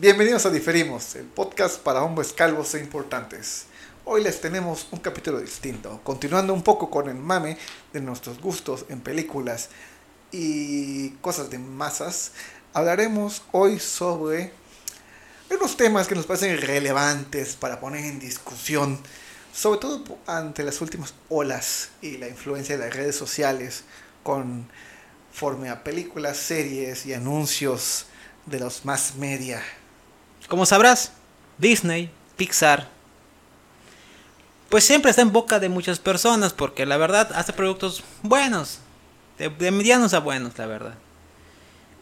Bienvenidos a Diferimos, el podcast para hombres calvos e importantes. Hoy les tenemos un capítulo distinto, continuando un poco con el mame de nuestros gustos en películas y cosas de masas. Hablaremos hoy sobre unos temas que nos parecen relevantes para poner en discusión, sobre todo ante las últimas olas y la influencia de las redes sociales con forma a películas, series y anuncios de los más media. Como sabrás, Disney, Pixar, pues siempre está en boca de muchas personas porque la verdad hace productos buenos, de, medianos a buenos, la verdad.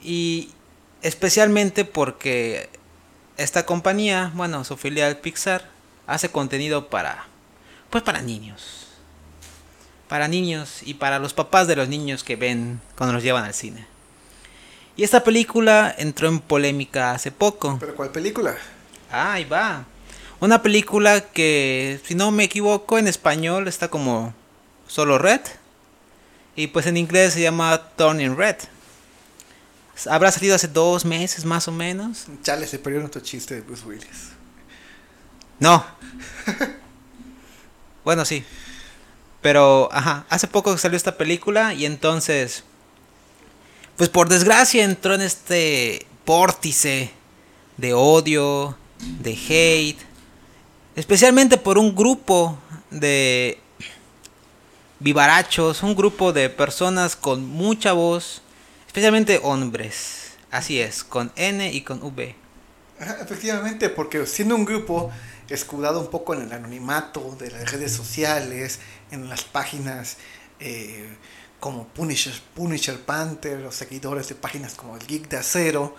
Y especialmente porque esta compañía, bueno, su filial Pixar, hace contenido para, pues para niños. Para niños y para los papás de los niños que ven cuando los llevan al cine. Y esta película entró en polémica hace poco. ¿Pero cuál película? Ah, ahí va. Una película que, si no me equivoco, en español está como solo Red. Y pues en inglés se llama Turning Red. Habrá salido hace dos meses más o menos. Chale, se perdió nuestro chiste de Bruce Willis. No. bueno, sí. Pero, ajá, hace poco salió esta película y entonces pues por desgracia entró en este vórtice de odio, de hate, especialmente por un grupo de vivarachos, un grupo de personas con mucha voz, especialmente hombres. Así es, con N y con V. efectivamente, porque siendo un grupo escudado un poco en el anonimato de las redes sociales, en las páginas eh, como Punisher, Punisher Panther, los seguidores de páginas como el Geek de Acero,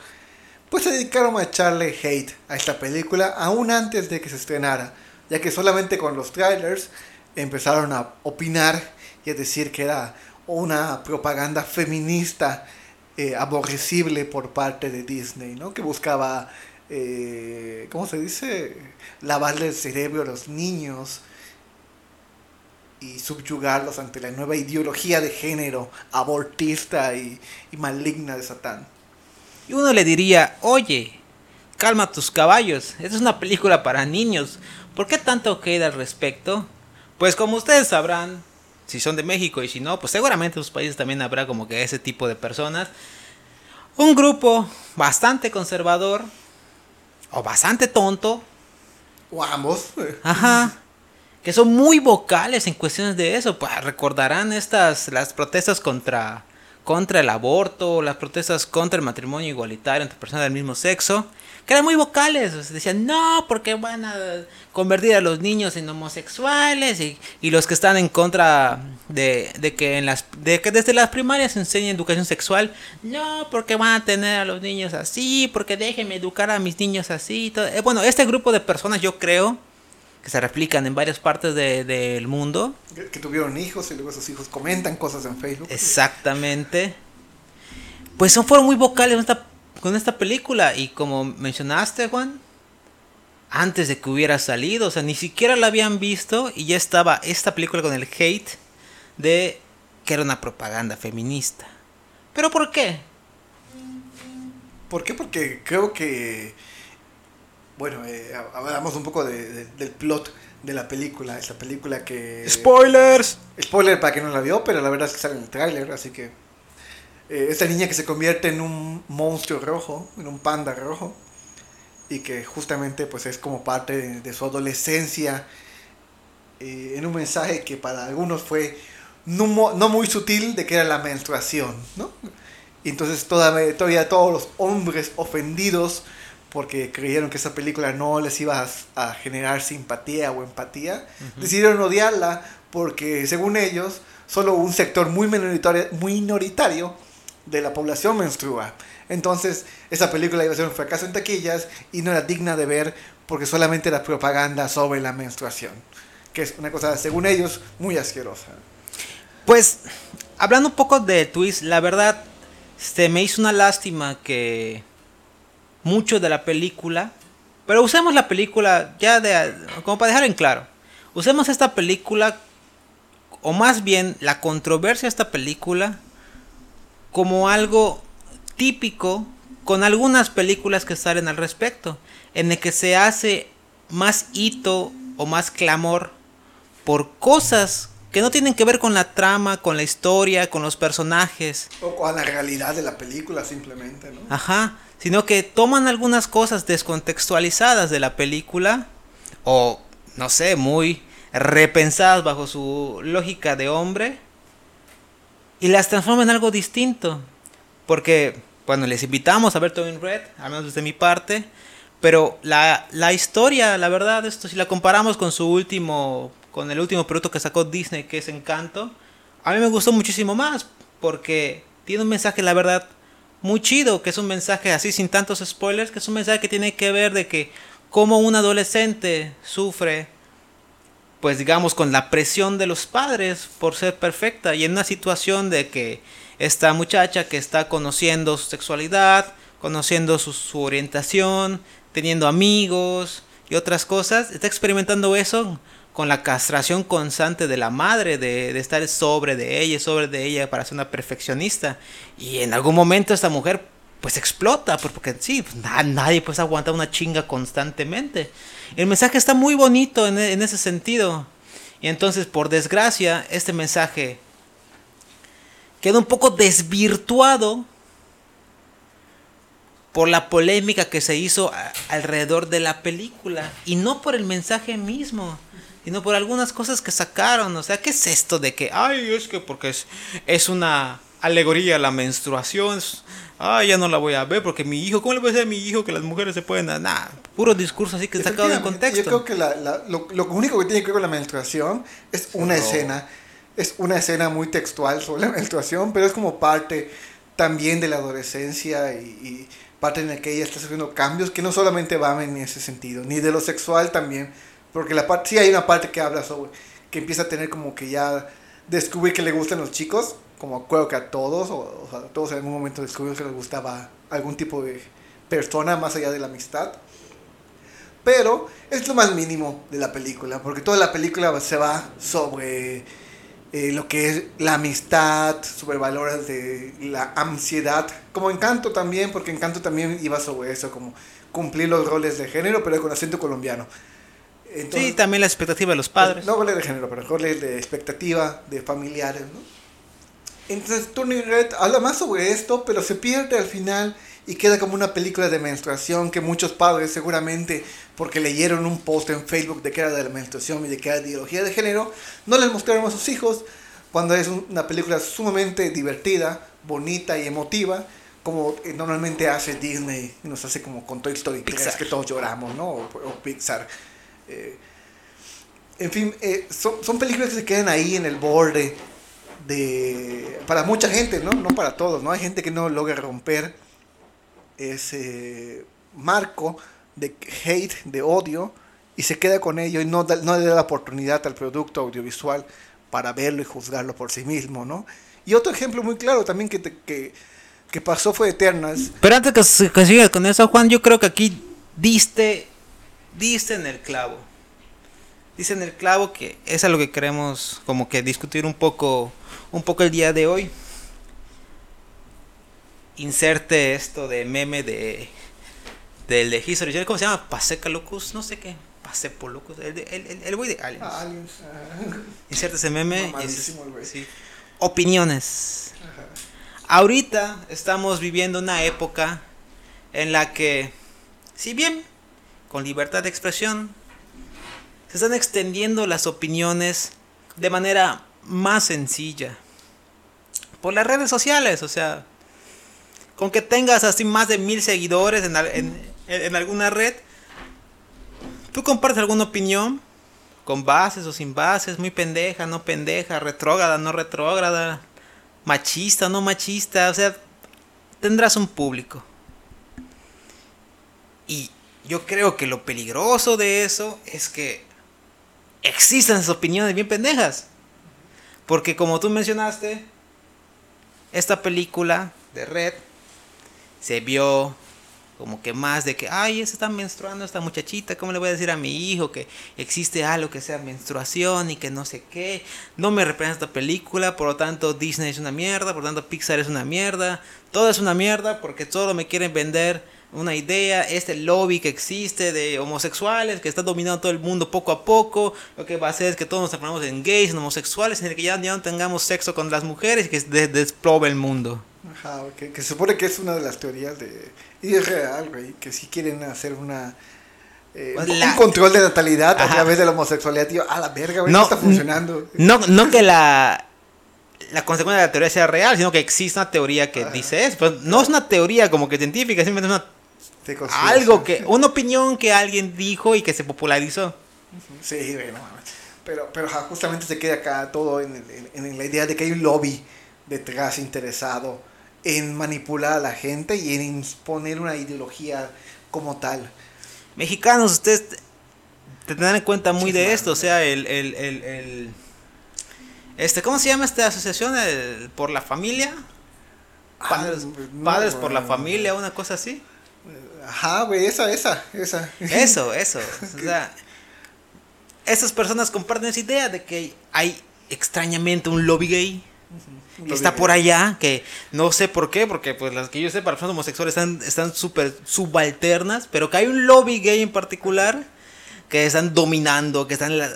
pues se dedicaron a echarle hate a esta película aún antes de que se estrenara, ya que solamente con los trailers empezaron a opinar y a decir que era una propaganda feminista eh, aborrecible por parte de Disney, ¿no? que buscaba, eh, ¿cómo se dice?, lavarle el cerebro a los niños y subyugarlos ante la nueva ideología de género abortista y, maligna de Satán. Y uno le diría, oye, calma tus caballos, esta es una película para niños, ¿por qué tanto queda al respecto? Pues como ustedes sabrán, si son de México y si no, pues seguramente en sus países también habrá como que ese tipo de personas. Un grupo bastante conservador o bastante tonto. O ambos. Ajá que son muy vocales en cuestiones de eso. Pues recordarán estas las protestas contra contra el aborto, las protestas contra el matrimonio igualitario entre personas del mismo sexo, que eran muy vocales, decían, no, porque van a convertir a los niños en homosexuales, y, y los que están en contra de, de, que en las, de que desde las primarias se enseñe educación sexual, no, porque van a tener a los niños así, porque déjenme educar a mis niños así. Eh, bueno, este grupo de personas yo creo que se replican en varias partes del mundo. Que, tuvieron hijos y luego esos hijos comentan cosas en Facebook. Exactamente. Pues son, fueron muy vocales con esta, con esta película. Y como mencionaste, Juan, antes de que hubiera salido, o sea, ni siquiera la habían visto y ya estaba esta película con el hate de que era una propaganda feminista. ¿Pero por qué? ¿Por qué? Porque creo que bueno, eh, hablamos un poco del plot de la película. Esa película que. ¡Spoilers! Spoiler para quien no la vio, pero la verdad es que sale en el tráiler, así que. Eh, esta niña que se convierte en un monstruo rojo, en un panda rojo, y que justamente pues es como parte de, su adolescencia, eh, en un mensaje que para algunos fue no, no, muy sutil de que era la menstruación, ¿no? Y entonces todavía, todavía todos los hombres ofendidos porque creyeron que esa película no les iba a, generar simpatía o empatía, decidieron odiarla porque según ellos solo un sector muy minoritario, minoritario de la población menstrua. Entonces esa película iba a ser un fracaso en taquillas y no era digna de ver porque solamente era propaganda sobre la menstruación, que es una cosa según ellos muy asquerosa. Pues hablando un poco de twist, la verdad se me hizo una lástima que mucho de la película. Pero usemos la película ya de... Como para dejar en claro. Usemos esta película, o más bien la controversia de esta película, como algo típico con algunas películas que salen al respecto, en el que se hace más hito o más clamor por cosas que no tienen que ver con la trama, con la historia, con los personajes. O con la realidad de la película simplemente, ¿no? Ajá, sino que toman algunas cosas descontextualizadas de la película o, no sé, muy repensadas bajo su lógica de hombre y las transforman en algo distinto. Porque, bueno, les invitamos a ver todo en Red, al menos desde mi parte. Pero la, la historia, la verdad, esto si la comparamos con su último con el último producto que sacó Disney, que es Encanto, a mí me gustó muchísimo más, porque tiene un mensaje, la verdad, muy chido, que es un mensaje así sin tantos spoilers, que es un mensaje que tiene que ver de que como un adolescente sufre, pues digamos, con la presión de los padres por ser perfecta y en una situación de que esta muchacha que está conociendo su sexualidad, conociendo su, su orientación, teniendo amigos y otras cosas, está experimentando eso con la castración constante de la madre, de, estar sobre de ella, sobre de ella para ser una perfeccionista. Y en algún momento esta mujer pues explota, porque sí, pues, nadie puede aguantar una chinga constantemente. El mensaje está muy bonito en ese sentido. Y entonces, por desgracia, este mensaje queda un poco desvirtuado por la polémica que se hizo alrededor de la película y no por el mensaje mismo sino por algunas cosas que sacaron. O sea, ¿qué es esto de que, ay, es que porque es, es una alegoría la menstruación? Ay, ya no la voy a ver porque mi hijo, ¿cómo le voy a decir a mi hijo que las mujeres se pueden dar? Nada, puro discurso así que sacado de contexto. Yo creo que la, la, lo, lo, único que tiene que ver con la menstruación es una no. escena. Es una escena muy textual sobre la menstruación, pero es como parte también de la adolescencia y, y parte en la que ella está sufriendo cambios que no solamente van en ese sentido, ni de lo sexual también porque la parte, sí hay una parte que habla sobre, que empieza a tener como que ya descubrir que le gustan los chicos, como creo que a todos, o, o sea, todos en algún momento descubrieron que les gustaba algún tipo de persona más allá de la amistad. Pero es lo más mínimo de la película, porque toda la película se va sobre eh, lo que es la amistad, sobre valores de la ansiedad, como Encanto también, porque Encanto también iba sobre eso, como cumplir los roles de género, pero con acento colombiano. Entonces, sí, también la expectativa de los padres. No goles de género, pero goles de expectativa de familiares, ¿no? Entonces Turning Red habla más sobre esto, pero se pierde al final y queda como una película de menstruación que muchos padres seguramente, porque leyeron un post en Facebook de que era de la menstruación y de que era de ideología de género, no les mostraron a sus hijos cuando es una película sumamente divertida, bonita y emotiva, como normalmente hace Disney, y nos hace como con Toy Story 3, que todos lloramos, ¿no? O, o Pixar. Eh, en fin, eh, son, son, películas que se quedan ahí en el borde de... Para mucha gente, ¿no? No para todos, ¿no? Hay gente que no logra romper ese marco de hate, de odio, y se queda con ello y no, da, no le da la oportunidad al producto audiovisual para verlo y juzgarlo por sí mismo, ¿no? Y otro ejemplo muy claro también que, te, que, que pasó fue Eternals. Pero antes que, que sigas con eso, Juan, yo creo que aquí diste diste en el clavo. Dice en el clavo que es a lo que queremos como que discutir un poco, un poco el día de hoy. Inserte esto de meme de del de History ¿cómo se llama? Paseca Locus, no sé qué. Pasepo Locus, el, el, el, güey de Aliens. Ah, aliens. Uh, Inserte ese meme. Y es, sí. Opiniones. Ajá. Ahorita estamos viviendo una época en la que, si bien con libertad de expresión, se están extendiendo las opiniones de manera más sencilla. Por las redes sociales, o sea, con que tengas así más de mil seguidores en, alguna red, tú compartes alguna opinión, con bases o sin bases, muy pendeja, no pendeja, retrógrada, no retrógrada, machista, no machista, o sea, tendrás un público. Y yo creo que lo peligroso de eso es que existan esas opiniones bien pendejas. Porque como tú mencionaste, esta película de Red se vio como que más de que, ay, se está menstruando esta muchachita, ¿cómo le voy a decir a mi hijo que existe algo que sea menstruación y que no sé qué? No me representa esta película, por lo tanto Disney es una mierda, por lo tanto Pixar es una mierda, todo es una mierda porque solo me quieren vender una idea, este lobby que existe de homosexuales que está dominando todo el mundo poco a poco, lo que va a hacer es que todos nos transformamos en gays, en homosexuales, en el que ya, ya no tengamos sexo con las mujeres y que se desplome el mundo. Ajá, que, que se supone que es una de las teorías de... Y es real, güey, que si quieren hacer una... eh, Pues un control de natalidad a Ajá. través de la homosexualidad, tío. A la verga, güey, No, está funcionando. No, no que la, la consecuencia de la teoría sea real, sino que existe una teoría que Ajá. dice eso. Pero no es una teoría como que científica, simplemente es una. Algo que, una opinión que alguien dijo y que se popularizó. Sí, güey, no mames. Pero, pero justamente se queda acá todo en, en- en la idea de que hay un lobby detrás interesado en manipular a la gente y en imponer una ideología como tal. Mexicanos, ustedes tendrán en cuenta muy de esto, o sea, el, el, el, el- este, ¿cómo se llama esta asociación? El- por la familia. Padres, Ah, no, padres por la familia, una cosa así. Ajá, güey, esa, esa, esa. Eso, eso. O sea, esas personas comparten esa idea de que hay extrañamente un lobby gay que está por allá, que no sé por qué, porque pues las que yo sé para personas homosexuales están están súper subalternas, pero que hay un lobby gay en particular que están dominando, que están la-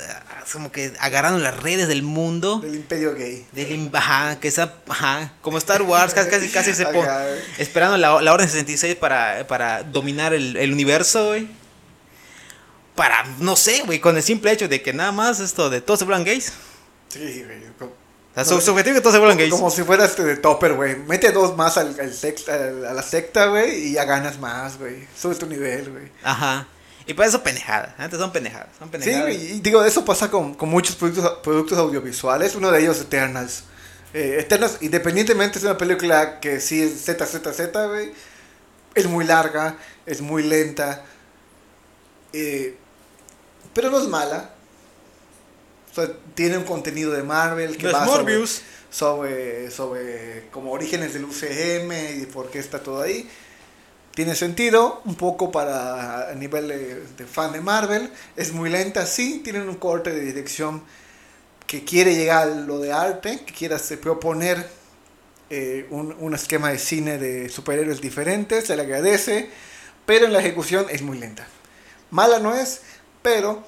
como que agarrando las redes del mundo. Del imperio gay. Del, ajá, que está, ajá, como Star Wars, casi, casi, casi se po- Ajá, güey. esperando la, la Orden 66 para, para dominar el, el universo, güey. Para, no sé, güey, con el simple hecho de que nada más esto de todos se vuelvan gays. Sí, güey. como- O sea, su, su objetivo es que todos se vuelvan gays. Como si fuera este de topper, güey. Mete dos más al, al sex- al- a la secta, güey, y ya ganas más, güey. Sube tu nivel, güey. Ajá. Y para eso pendejadas. Antes son pendejadas. Son Sí, pendejadas. güey, y digo, eso pasa con, con muchos productos, productos audiovisuales. Uno de ellos, Eternals. Eh, Eternals, independientemente es una película que sí es ZZZ, güey. Es muy larga, es muy lenta. eh, pero no es mala. O sea, tiene un contenido de Marvel que No va sobre, sobre, sobre como orígenes del UCM y por qué está todo ahí. Tiene sentido, un poco para a nivel de, fan de Marvel. Es muy lenta, sí, tienen un corte de dirección que quiere llegar a lo de arte, que quiere proponer eh, un, un esquema de cine de superhéroes diferentes, se le agradece, pero en la ejecución es muy lenta. Mala no es, pero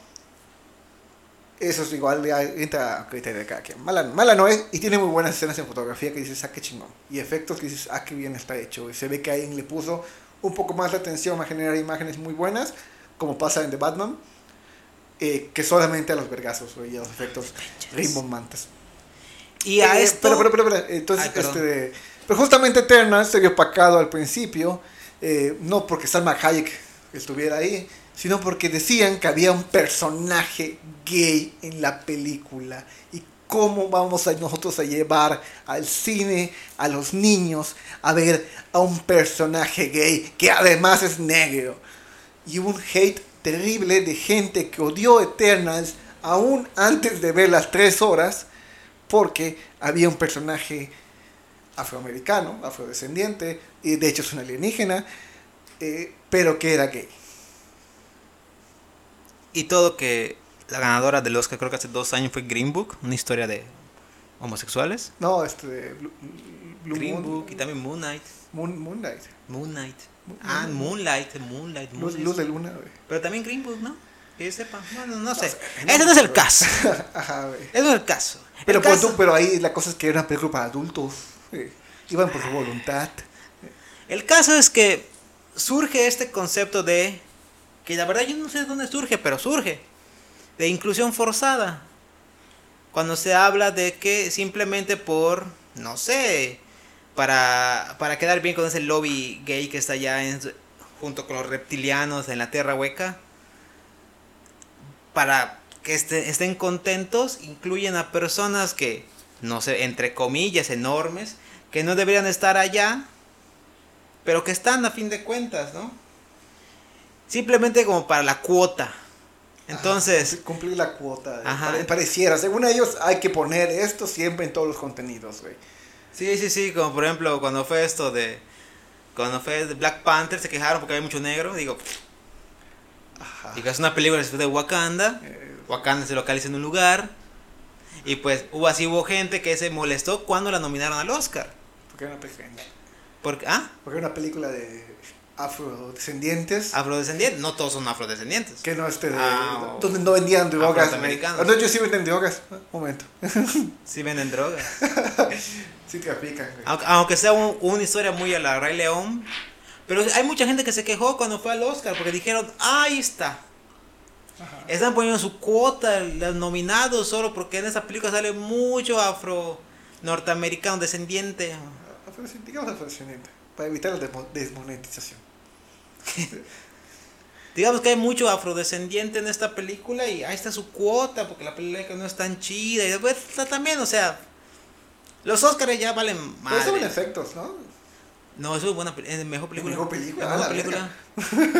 eso es igual, ya entra criterio de cada. Mala, mala no es, y tiene muy buenas escenas en fotografía que dices, ah, qué chingón. Y efectos que dices, ah, qué bien está hecho. Y se ve que alguien le puso un poco más de atención a generar imágenes muy buenas, como pasa en The Batman, eh, que solamente a los vergazos y a los efectos rimbombantes. Y a Eh, esto. Pero, pero, pero, entonces, Ay, este, pero justamente Eternal se vio opacado al principio, eh, no porque Salma Hayek estuviera ahí, sino porque decían que había un personaje gay en la película. ¿Y cómo vamos a nosotros a llevar al cine, a los niños, a ver a un personaje gay que además es negro? Y un hate terrible de gente que odió Eternals aún antes de ver las tres horas porque había un personaje afroamericano, afrodescendiente, y de hecho es un alienígena, eh, pero que era gay. Y todo que la ganadora del Oscar, creo que hace dos años, fue Green Book, una historia de homosexuales. No, este. Blue, Blue Green Moon- Book y también Moon Knight. Moon- Moonlight. Moon Knight. Moon- Ah, Moonlight, Moonlight, Luz, Moonlight. luz de luna, güey. Pero también Green Book, ¿no? Que yo sepa. Bueno, no sé. Ese no no es el caso. Ajá, güey. Ese no es el caso. Pero, pon caso- tú- pero ahí la cosa es que era una película para adultos. eh, Iban por su voluntad. El caso es que surge este concepto de que la verdad yo no sé de dónde surge, pero surge de inclusión forzada. Cuando se habla de que simplemente por, no sé, para, para quedar bien con ese lobby gay que está allá junto con los reptilianos en la Tierra Hueca, para que este- estén contentos, incluyen a personas que, no sé, entre comillas, enormes, que no deberían estar allá, pero que están a fin de cuentas, ¿no? Simplemente como para la cuota. Entonces, Ajá, cumplir la cuota. eh, Ajá. pare- pareciera. Según ellos, hay que poner esto siempre en todos los contenidos, güey. sí, sí, sí, como por ejemplo cuando fue esto de Cuando fue de Black Panther se quejaron porque había mucho negro. Digo, Ajá. digo es una película de Wakanda. Eh, Wakanda se localiza en un lugar. Y pues hubo así hubo gente que se molestó cuando la nominaron al Oscar. porque era una película, Porque, ah, porque era una película de afrodescendientes. afrodescendientes. No todos son afrodescendientes. Que no este Ah, donde no vendían drogas. afroamericanos. Ah, No, yo sí venden drogas. Un momento. Sí venden drogas. Sí trafican. Aunque, aunque sea un- una historia muy a la Rey León. Pero hay mucha gente que se quejó cuando fue al Oscar porque dijeron, ahí está. Ajá. Están poniendo su cuota, los nominados, solo porque en esa película sale mucho afro norteamericano descendiente. Afrodescendiente, digamos afrodescendiente, Para evitar la desmo- desmonetización. Digamos que hay mucho afrodescendiente en esta película y ahí está su cuota porque la película no es tan chida. Y después está también, o sea, los Oscars ya valen Pero eso son más. efectos, ¿no? No, eso es buena es mejor película. Mejor película, La mejor la película.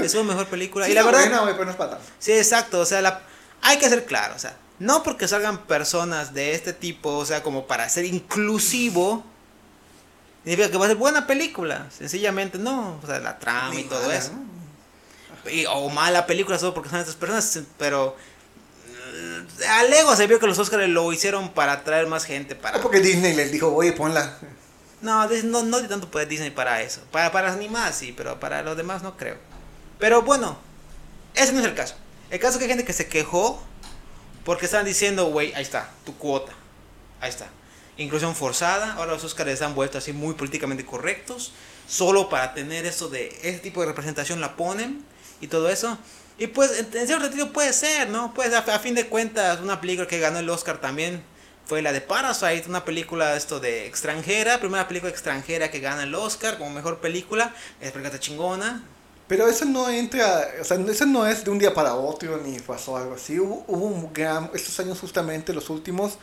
Eso es mejor película. Sí, y la verdad, buena, pero no es. Sí, exacto, o sea, la, hay que ser claro, o sea, no porque salgan personas de este tipo, o sea, como para ser inclusivo, significa que va a ser buena película, sencillamente no, o sea, la trama y todo mala, eso. ¿no? Y- o mala película solo porque son estas personas, pero mm, a Lego se vio que los Oscars lo hicieron para atraer más gente, para... Ah, porque Disney les dijo, oye, ponla. No, no, no de tanto poder Disney para eso. Para, para las animadas sí, pero para los demás no creo. Pero bueno, ese no es el caso. El caso es que hay gente que se quejó porque estaban diciendo, güey, ahí está, tu cuota. Ahí está. Inclusión forzada. Ahora los Oscars han vuelto así muy políticamente correctos. Solo para tener eso de ese tipo de representación la ponen y todo eso. Y pues en, cierto sentido puede ser, ¿no? Pues a, a fin de cuentas, una película que ganó el Oscar también fue la de Parasite, una película esto de extranjera, primera película extranjera que gana el Oscar como mejor película, es película chingona. Pero eso no entra, o sea, eso no es de un día para otro ni pasó algo así. Hubo, hubo un gran, estos años justamente, los últimos,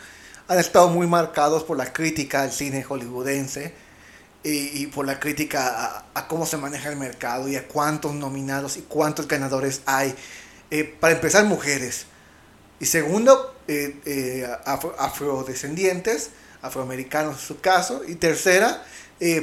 han estado muy marcados por la crítica al cine hollywoodense y, y por la crítica a, a cómo se maneja el mercado y a cuántos nominados y cuántos ganadores hay. Eh, para empezar, mujeres. Y segundo, eh, eh, afro- afrodescendientes, afroamericanos en su caso. Y tercera,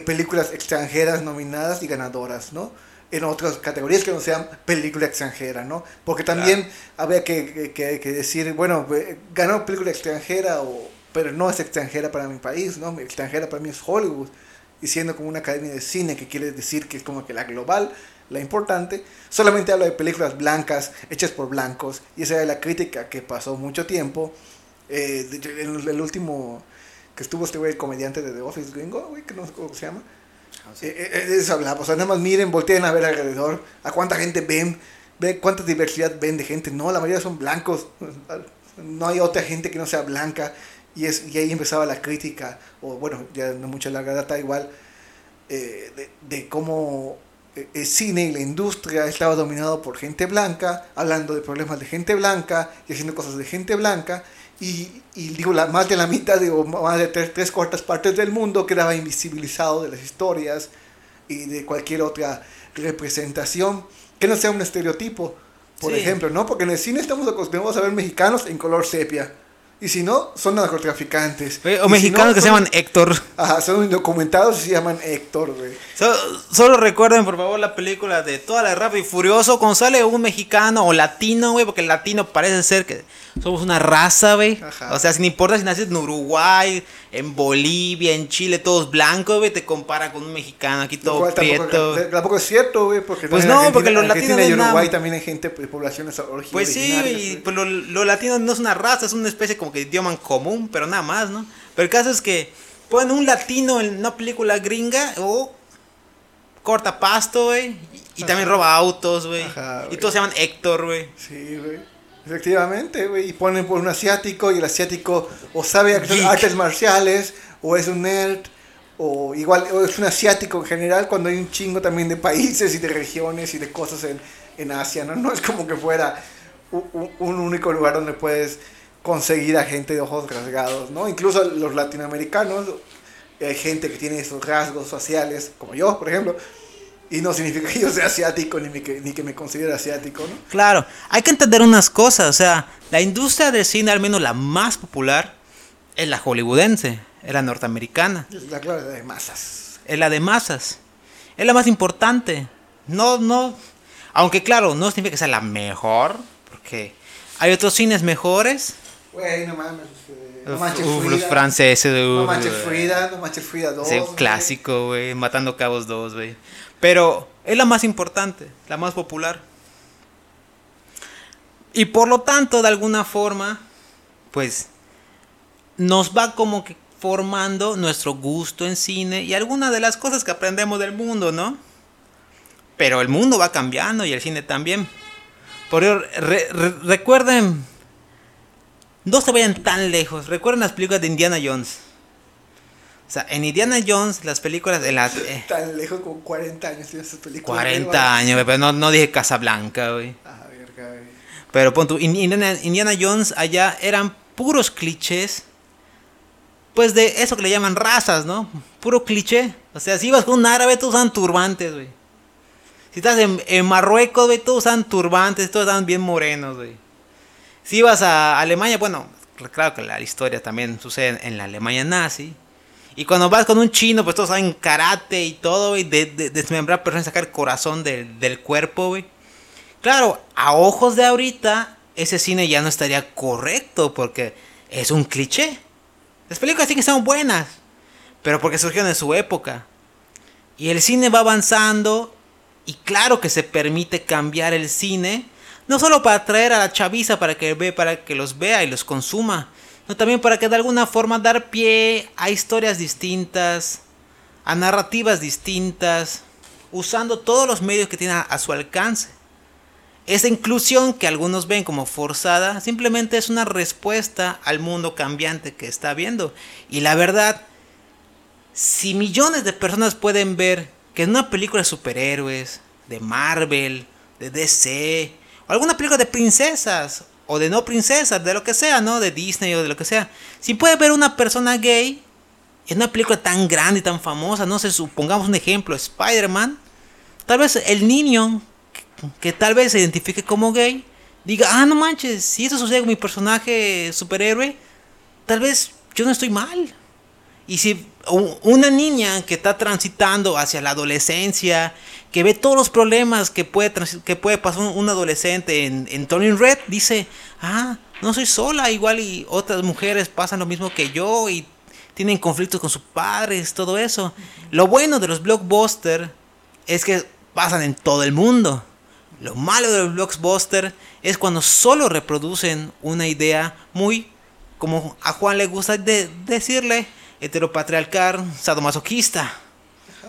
películas extranjeras nominadas y ganadoras, ¿no? En otras categorías que no sean película extranjera, ¿no? Porque también habría que, que- que decir, bueno, ganó película extranjera, o, pero no es extranjera para mi país, ¿no? Extranjera para mí es Hollywood. Y siendo como una academia de cine, que quiere decir que es como que la global, la importante, solamente habla de películas blancas, hechas por blancos, y esa era la crítica que pasó mucho tiempo. Eh, en el último que estuvo este güey, el comediante de The Office gringo, güey, que no sé cómo se llama. Eh, eh, de eso hablaba, o sea, nada más miren, volteen a ver alrededor, a cuánta gente ven, ve cuánta diversidad ven de gente. No, la mayoría son blancos, no hay otra gente que no sea blanca. Y, es, y ahí empezaba la crítica, o bueno, ya no mucha larga data igual, eh, de, de cómo eh, el cine y la industria estaba dominado por gente blanca, hablando de problemas de gente blanca y haciendo cosas de gente blanca. Y, y digo, la, más de la mitad, digo, más de tres, tres cuartas partes del mundo quedaba invisibilizado de las historias y de cualquier otra representación que no sea un estereotipo, por Sí. ejemplo, ¿no? Porque en el cine estamos acostumbrados a ver mexicanos en color sepia. Y si no, son narcotraficantes. Oye, Y O si mexicanos no, que se llaman Héctor. Ajá, son indocumentados y se llaman Héctor, güey. So- solo recuerden por favor la película de toda la Rápido y Furioso cuando sale un mexicano o latino, güey, porque el latino parece ser que somos una raza, güey. Ajá. O sea, sin importar si naces en Uruguay, en Bolivia, en Chile, todos blancos, güey, te compara con un mexicano aquí todo cual tampoco, prieto. tampoco es cierto, güey, porque Pues no, porque los latinos y Uruguay nada. también hay gente de poblaciones ori- Pues sí, originarias, güey. pues lo, lo latino no es una raza, es una especie como que de idioma en común, pero nada más, ¿no? Pero el caso es que ponen un latino en una película gringa o corta pasto, güey, y, y también roba autos, güey. Ajá, Y todos se llaman Héctor, güey. Sí, güey. Efectivamente, güey. Y ponen por un asiático y el asiático o sabe Geek. artes marciales o es un nerd o igual o es un asiático en general cuando hay un chingo también de países y de regiones y de cosas en, en Asia, ¿no? No es como que fuera u- u- un, único lugar donde puedes conseguir a gente de ojos rasgados, ¿no? Incluso los latinoamericanos, hay gente que tiene esos rasgos faciales, como yo, por ejemplo, y no significa que yo sea asiático ni, que, ni que me considere asiático, ¿no? Claro, hay que entender unas cosas, o sea, la industria del cine, al menos la más popular, es la hollywoodense, es la norteamericana. Es la clave de masas. es la de masas. Es la más importante. No, no. Aunque claro, no significa que sea la mejor. Porque hay otros cines mejores. Güey, no mames. No manches Uf, Frida. los franceses. No manches. Frida, no manches Frida 2. Sí, güey. clásico, güey. Matando Cabos 2, güey. Pero es la más importante, la más popular. Y por lo tanto, de alguna forma, pues nos va como que formando nuestro gusto en cine y algunas de las cosas que aprendemos del mundo, ¿no? Pero el mundo va cambiando y el cine también. Por ello, re- re- recuerden, no se vayan tan lejos. Recuerden las películas de Indiana Jones. O sea, en Indiana Jones, las películas de las... eh, Tan lejos como 40 años tiene esa película. 40 años, güey, pero no, no dije Casablanca, güey. Ah, verga, güey. Pero pon tú, In- Indiana, Indiana Jones allá eran puros clichés. Pues de eso que le llaman razas, ¿no? Puro cliché. O sea, si ibas con un árabe, todos usaban turbantes, güey. Si estás en, en Marruecos, güey, todos usaban turbantes, todos estaban bien morenos, güey. Si ibas a Alemania, bueno, claro que la historia también sucede en la Alemania nazi. Y cuando vas con un chino, pues todos saben karate y todo, güey, de, de- desmembrar personas, sacar corazón del, del cuerpo, güey. Claro, a ojos de ahorita, ese cine ya no estaría correcto porque es un cliché. Las películas sí que son buenas, pero porque surgieron en su época. Y el cine va avanzando y claro que se permite cambiar el cine, no solo para atraer a la chaviza para que, ve, para que los vea y los consuma, sino también para que de alguna forma dar pie a historias distintas, a narrativas distintas, usando todos los medios que tiene a- a su alcance. Esa inclusión que algunos ven como forzada simplemente es una respuesta al mundo cambiante que está viendo. Y la verdad, si millones de personas pueden ver que en una película de superhéroes, de Marvel, de DC, o alguna película de princesas, o de no princesas, de lo que sea, ¿no? De Disney o de lo que sea. Si puede ver una persona gay en una película tan grande y tan famosa, no sé, supongamos un ejemplo, Spider-Man, tal vez el niño que, que tal vez se identifique como gay, diga, ah, no manches, si eso sucede con mi personaje superhéroe, tal vez yo no estoy mal. Y si una niña que está transitando hacia la adolescencia, que ve todos los problemas que puede, que puede pasar un, un adolescente en, en Turning Red, dice, ah, no soy sola, igual y otras mujeres pasan lo mismo que yo y tienen conflictos con sus padres, todo eso. Lo bueno de los blockbusters es que pasan en todo el mundo. Lo malo de los blockbusters es cuando solo reproducen una idea muy, como a Juan le gusta de- decirle, heteropatriarcal, sadomasoquista.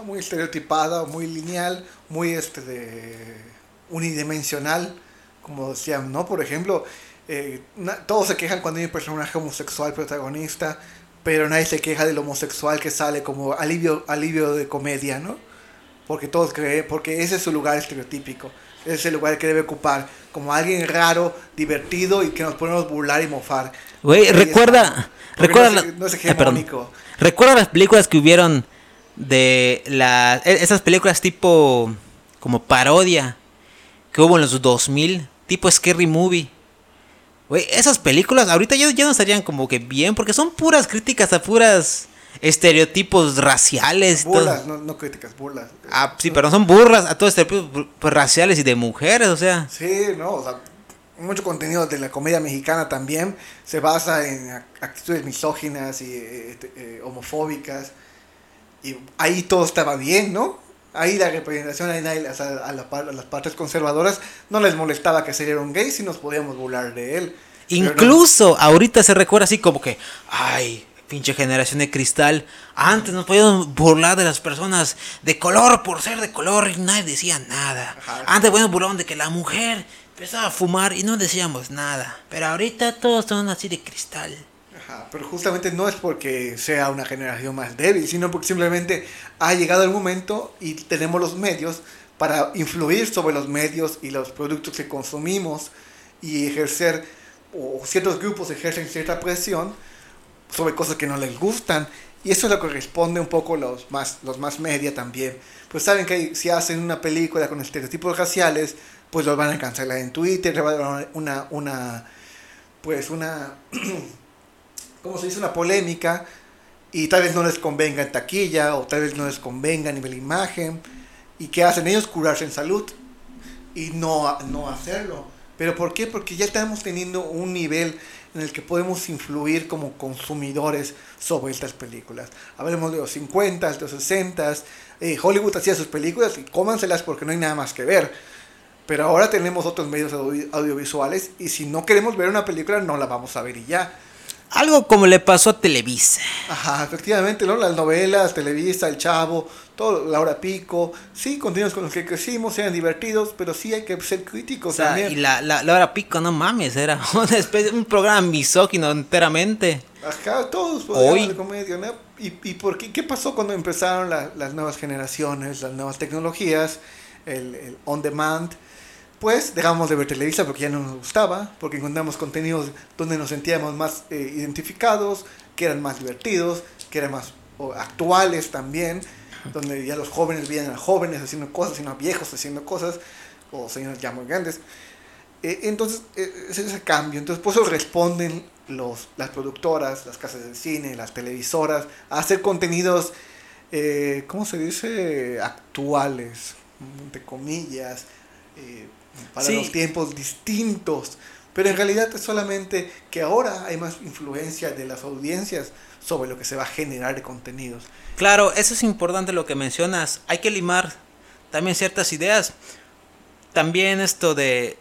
Muy estereotipada, muy lineal, muy este de unidimensional, como decían, ¿no? Por ejemplo, eh, na- todos se quejan cuando hay un personaje homosexual protagonista, pero nadie se queja del homosexual que sale como alivio, alivio de comedia, ¿no? Porque todos creen, porque ese es su lugar estereotípico, ese es el lugar que debe ocupar, como alguien raro, divertido y que nos podemos burlar y mofar. Güey, recuerda, está, recuerda, no es, la- no es eh, recuerda las películas que hubieron de las esas películas tipo como parodia que hubo en los 2000, tipo Scary Movie. Güey, esas películas ahorita ya, ya no estarían como que bien porque son puras críticas a puras estereotipos raciales. y todo. Burlas, no, no críticas, burlas. Ah, sí, pero son burras a todos estereotipos pues, raciales y de mujeres, o sea. Sí, no, o sea, mucho contenido de la comedia mexicana también se basa en ac- actitudes misóginas y eh, eh, homofóbicas. Y ahí todo estaba bien, ¿no? Ahí la representación, ahí nadie- o sea, a, la a las partes conservadoras no les molestaba que se un gay si nos podíamos burlar de él. Pero no- Incluso ahorita se recuerda así como que, ay, pinche generación de cristal, antes nos podíamos burlar de las personas de color por ser de color y nadie decía nada. Ajá. Antes bueno burlaban de que la mujer empezaba a fumar y no decíamos nada. Pero ahorita todos son así de cristal. Ajá, pero justamente no es porque sea una generación más débil, sino porque simplemente ha llegado el momento y tenemos los medios para influir sobre los medios y los productos que consumimos y ejercer, o ciertos grupos ejercen cierta presión sobre cosas que no les gustan. Y eso es lo que responde un poco los más, los más media también. Pues saben que si hacen una película con estereotipos raciales, pues los van a cancelar en Twitter, le va a dar una, una, pues una, ¿cómo se dice? Una polémica y tal vez no les convenga en taquilla o tal vez no les convenga a nivel imagen ¿Y qué hacen ellos? Curarse en salud y no, no hacerlo. ¿Pero por qué? Porque ya estamos teniendo un nivel en el que podemos influir como consumidores sobre estas películas. Hablemos de los 50, de los 60, eh, Hollywood hacía sus películas y cómanselas porque no hay nada más que ver. Pero ahora tenemos otros medios audiovisuales y si no queremos ver una película no la vamos a ver y ya. Algo como le pasó a Televisa. Ajá, efectivamente, ¿no? Las novelas, Televisa, El Chavo, todo, Laura Pico, sí, contenidos con los que crecimos, sean divertidos, pero sí hay que ser críticos o sea, también. Y la, la, Laura Pico, no mames, era una especie, un programa misógino enteramente. Ajá, todos Hoy. comedia, ¿no? ¿Y, y por qué, qué pasó cuando empezaron las nuevas generaciones, las nuevas tecnologías, el, el on demand? Pues dejamos de ver Televisa porque ya no nos gustaba, porque encontramos contenidos donde nos sentíamos más eh, identificados, que eran más divertidos, que eran más actuales también, donde ya los jóvenes veían a jóvenes haciendo cosas, sino a viejos haciendo cosas, o señores ya muy grandes. Eh, entonces, eh, es ese cambio. Entonces, por eso responden los, las productoras, las casas de cine, las televisoras, a hacer contenidos, ¿cómo se dice? Actuales, entre comillas para los tiempos distintos. Pero en realidad es solamente que ahora hay más influencia de las audiencias sobre lo que se va a generar de contenidos. Claro, eso es importante lo que mencionas. Hay que limar también ciertas ideas. También esto de...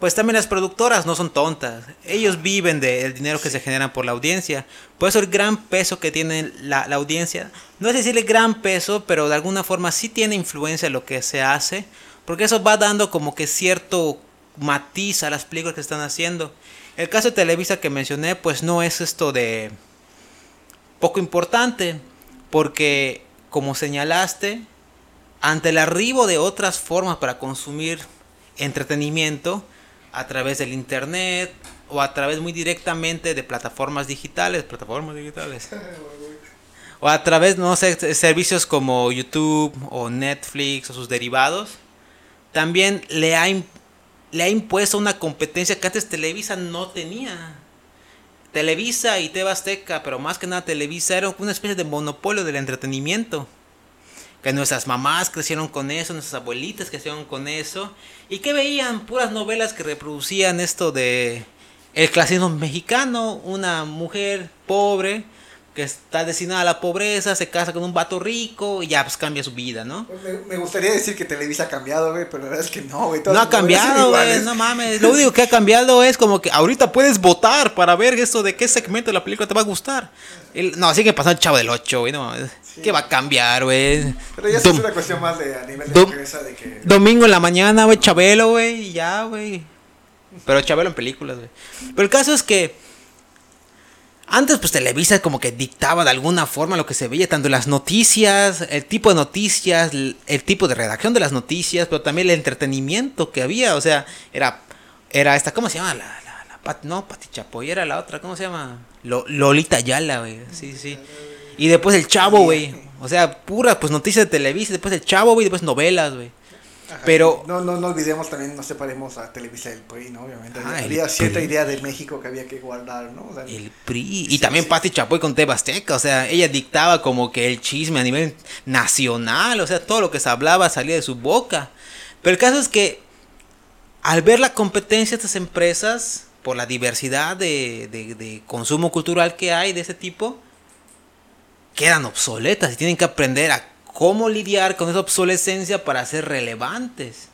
Pues también las productoras no son tontas. Ellos viven del dinero que se generan por la audiencia. Por eso el gran peso que tiene la, la audiencia, no es decirle gran peso, pero de alguna forma sí tiene influencia en lo que se hace porque eso va dando como que cierto matiz a las películas que están haciendo. El caso de Televisa que mencioné, pues no es esto de poco importante, porque como señalaste, ante el arribo de otras formas para consumir entretenimiento a través del internet o a través muy directamente de plataformas digitales, plataformas digitales. o a través, no sé, servicios como YouTube o Netflix o sus derivados también le ha, le ha impuesto una competencia que antes Televisa no tenía. Televisa y TV Azteca, pero más que nada Televisa era una especie de monopolio del entretenimiento. Que nuestras mamás crecieron con eso, nuestras abuelitas crecieron con eso. Y que veían puras novelas que reproducían esto de el clasismo mexicano, una mujer pobre que está destinada a la pobreza, se casa con un vato rico y ya pues cambia su vida, ¿no? Me, gustaría decir que Televisa ha cambiado, güey, pero la verdad es que no, güey. No ha cambiado, güey, no mames. Lo único que ha cambiado es como que ahorita puedes votar para ver esto de qué segmento de la película te va a gustar. no, sigue pasando el chavo del 8, güey, no ¿Qué va a cambiar, güey? Pero ya es una cuestión más de a nivel de empresa de que... Domingo en la mañana, güey, Chabelo, güey, y ya, güey. Pero Chabelo en películas, güey. Pero el caso es que antes pues Televisa como que dictaba de alguna forma lo que se veía, tanto las noticias, el tipo de noticias, el, tipo de redacción de las noticias, pero también el entretenimiento que había, o sea, era, era esta, ¿cómo se llama? La, la, no, Pati Chapoy, era la otra, ¿cómo se llama? Lolita Yala, güey, sí, sí. Y después el Chavo, güey, o sea, pura pues noticias de Televisa, después el Chavo, güey, después novelas, güey. Pero. No, no, no olvidemos también, no separemos a Televisa del PRI, ¿no? Obviamente. Ah, había cierta idea de México que había que guardar, ¿no? el PRI. Y también Pati Chapoy con Tebasteca. O sea, ella dictaba como que el chisme a nivel nacional. O sea, todo lo que se hablaba salía de su boca. Pero el caso es que al ver la competencia de estas empresas, por la diversidad de, de, de consumo cultural que hay de ese tipo, quedan obsoletas y tienen que aprender a cómo lidiar con esa obsolescencia para ser relevantes.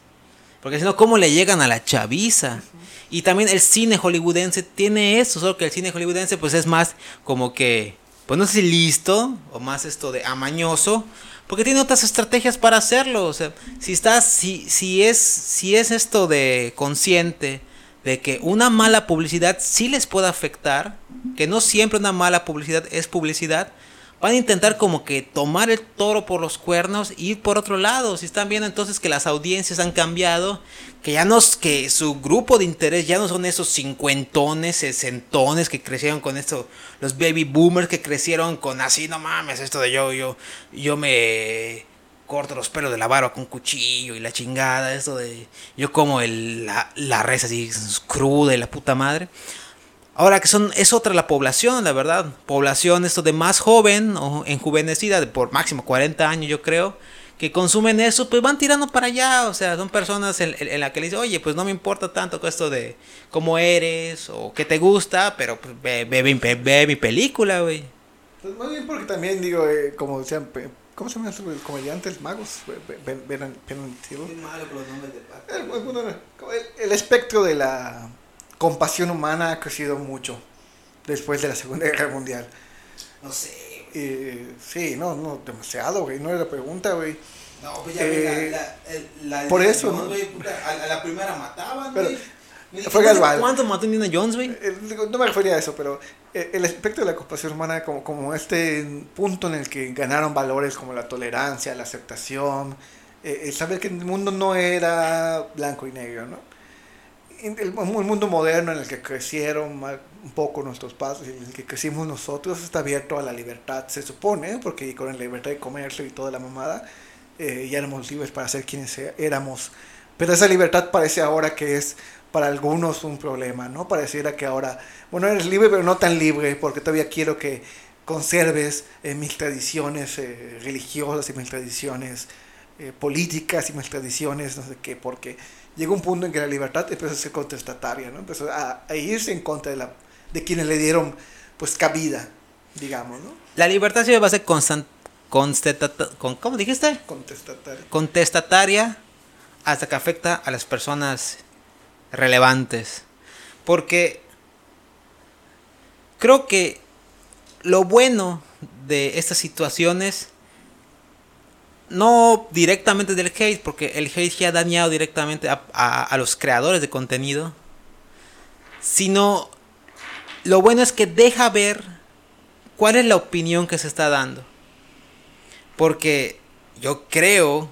Porque si no, ¿cómo le llegan a la chaviza? Y también el cine hollywoodense tiene eso, solo que el cine hollywoodense pues es más como que, pues no sé si listo o más esto de amañoso, porque tiene otras estrategias para hacerlo. O sea, si estás, si, si es, si es esto de consciente de que una mala publicidad sí les puede afectar, que no siempre una mala publicidad es publicidad, van a intentar como que tomar el toro por los cuernos y ir por otro lado. Si están viendo entonces que las audiencias han cambiado, que ya no que su grupo de interés ya no son esos cincuentones, sesentones que crecieron con esto, los baby boomers que crecieron con así, no mames, esto de yo, yo, yo me corto los pelos de la barba con cuchillo y la chingada, esto de yo como el, la, la res así cruda y la puta madre. Ahora que son, es otra la población, la verdad. Población esto de más joven o enjuvenecida, de por máximo 40 años yo creo, que consumen eso, pues van tirando para allá. O sea, son personas en, en, la que le dicen, oye, pues no me importa tanto esto de cómo eres o qué te gusta, pero pues ve, ve, ve, ve mi película, güey. Pues más bien porque también digo, eh, como decían, ¿cómo se llaman estos comediantes magos? El, el espectro de la compasión humana ha crecido mucho después de la Segunda Guerra Mundial. No sé. Eh, sí, no, no, demasiado, güey. No era pregunta, güey. No, pues ya eh, la, la, Por eso, ¿no? a, la primera mataban, güey. Fue ¿Cuánto mató Indiana Jones, güey? No me refería a eso, pero el aspecto de la compasión humana como, como este punto en el que ganaron valores como la tolerancia, la aceptación, el saber que el mundo no era blanco y negro, ¿no? El, mundo moderno en el que crecieron un poco nuestros padres, en el que crecimos nosotros, está abierto a la libertad, se supone, porque con la libertad de comercio y toda la mamada, eh, ya éramos libres para ser quienes éramos. Pero esa libertad parece ahora que es para algunos un problema, ¿no? Pareciera que ahora, bueno, eres libre, pero no tan libre, porque todavía quiero que conserves eh, mis tradiciones eh, religiosas y mis tradiciones eh, políticas y mis tradiciones, no sé qué, porque llegó un punto en que la libertad empezó a ser contestataria, ¿no? Empezó a, a irse en contra de, la, de quienes le dieron, pues, cabida, digamos, ¿no? La libertad siempre va a ser constante. ¿Cómo dijiste? Contestataria. Contestataria hasta que afecta a las personas relevantes. Porque creo que lo bueno de estas situaciones, no directamente del hate, porque el hate ya ha dañado directamente a, a, los creadores de contenido, sino lo bueno es que deja ver cuál es la opinión que se está dando. Porque yo creo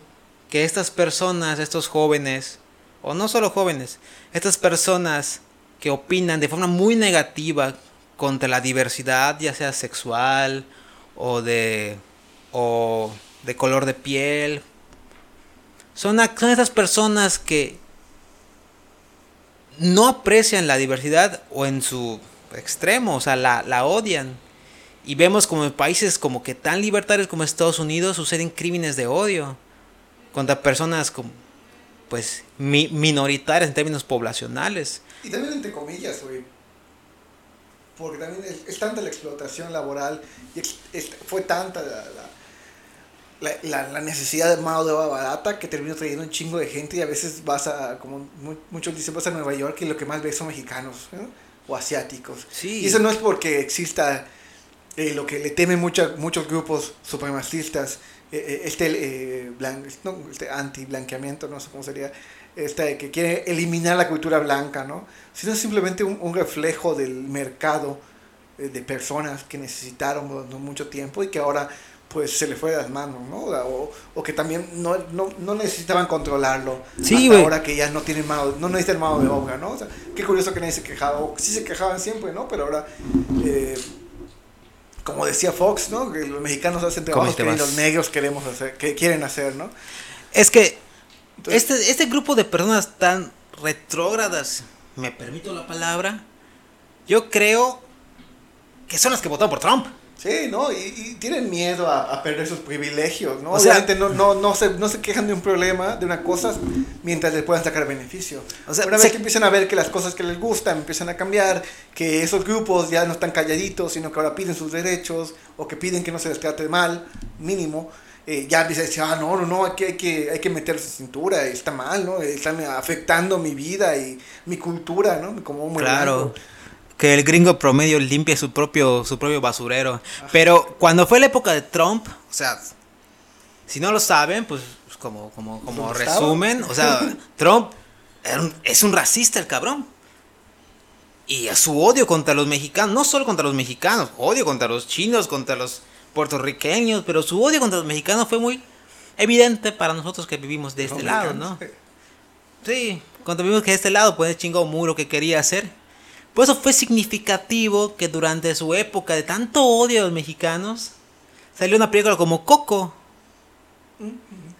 que estas personas, estos jóvenes, o no solo jóvenes, estas personas que opinan de forma muy negativa contra la diversidad, ya sea sexual o de, o de color de piel, son, son esas personas que no aprecian la diversidad o en su extremo, o sea, la, la odian. Y vemos como en países como que tan libertarios como Estados Unidos suceden crímenes de odio contra personas como, pues, mi, minoritarias en términos poblacionales. Y también entre comillas, güey. Porque también es, es, tanta la explotación laboral y fue tanta la, la, la, necesidad de mano de obra barata que terminó trayendo un chingo de gente y a veces vas a, como muchos dicen, vas a Nueva York y lo que más ves son mexicanos ¿no? o asiáticos. Sí. Y eso no es porque exista eh, lo que le temen mucha, muchos grupos supremacistas, eh, este, eh, blan, no, este anti-blanqueamiento, no sé cómo sería, este, que quiere eliminar la cultura blanca, ¿no? Sino simplemente un, un reflejo del mercado eh, de personas que necesitaron mucho tiempo y que ahora pues se le fue de las manos, ¿no? O, o que también no, no, no, necesitaban controlarlo. Sí, hasta ahora que ya no tienen mano, no necesitan mano de obra, ¿no? O sea, qué curioso que nadie se quejaba, o sí se quejaban siempre, ¿no? Pero ahora, eh, como decía Fox, ¿no? Que los mexicanos hacen trabajos que los negros queremos hacer, que quieren hacer, ¿no? Es que Entonces, este, este grupo de personas tan retrógradas, me permito la palabra, yo creo que son las que votaron por Trump. Sí, ¿no? Y, y tienen miedo a, a, perder sus privilegios, ¿no? O sea, Obviamente no, no, no, se, no se quejan de un problema, de una cosa, mientras les puedan sacar beneficio. O sea, una vez se- que empiezan a ver que las cosas que les gustan empiezan a cambiar, que esos grupos ya no están calladitos, sino que ahora piden sus derechos, o que piden que no se les trate mal, mínimo, eh, ya empieza a decir, ah, no, no, no, hay que, hay que, hay que meterse en cintura, está mal, ¿no? Están afectando mi vida y mi cultura, ¿no? Como Claro. Que el gringo promedio limpie su propio, su propio basurero. Pero cuando fue la época de Trump, o sea, si no lo saben, pues pues como, como, como resumen, o sea, Trump un- es un racista el cabrón. Y a su odio contra los mexicanos, no solo contra los mexicanos, odio contra los chinos, contra los puertorriqueños, pero su odio contra los mexicanos fue muy evidente para nosotros que vivimos de este lado, ¿no? Sí, cuando vimos que de este lado, pues chingó muy lo que quería hacer. Por eso fue significativo que durante su época de tanto odio a los mexicanos, salió una película como Coco.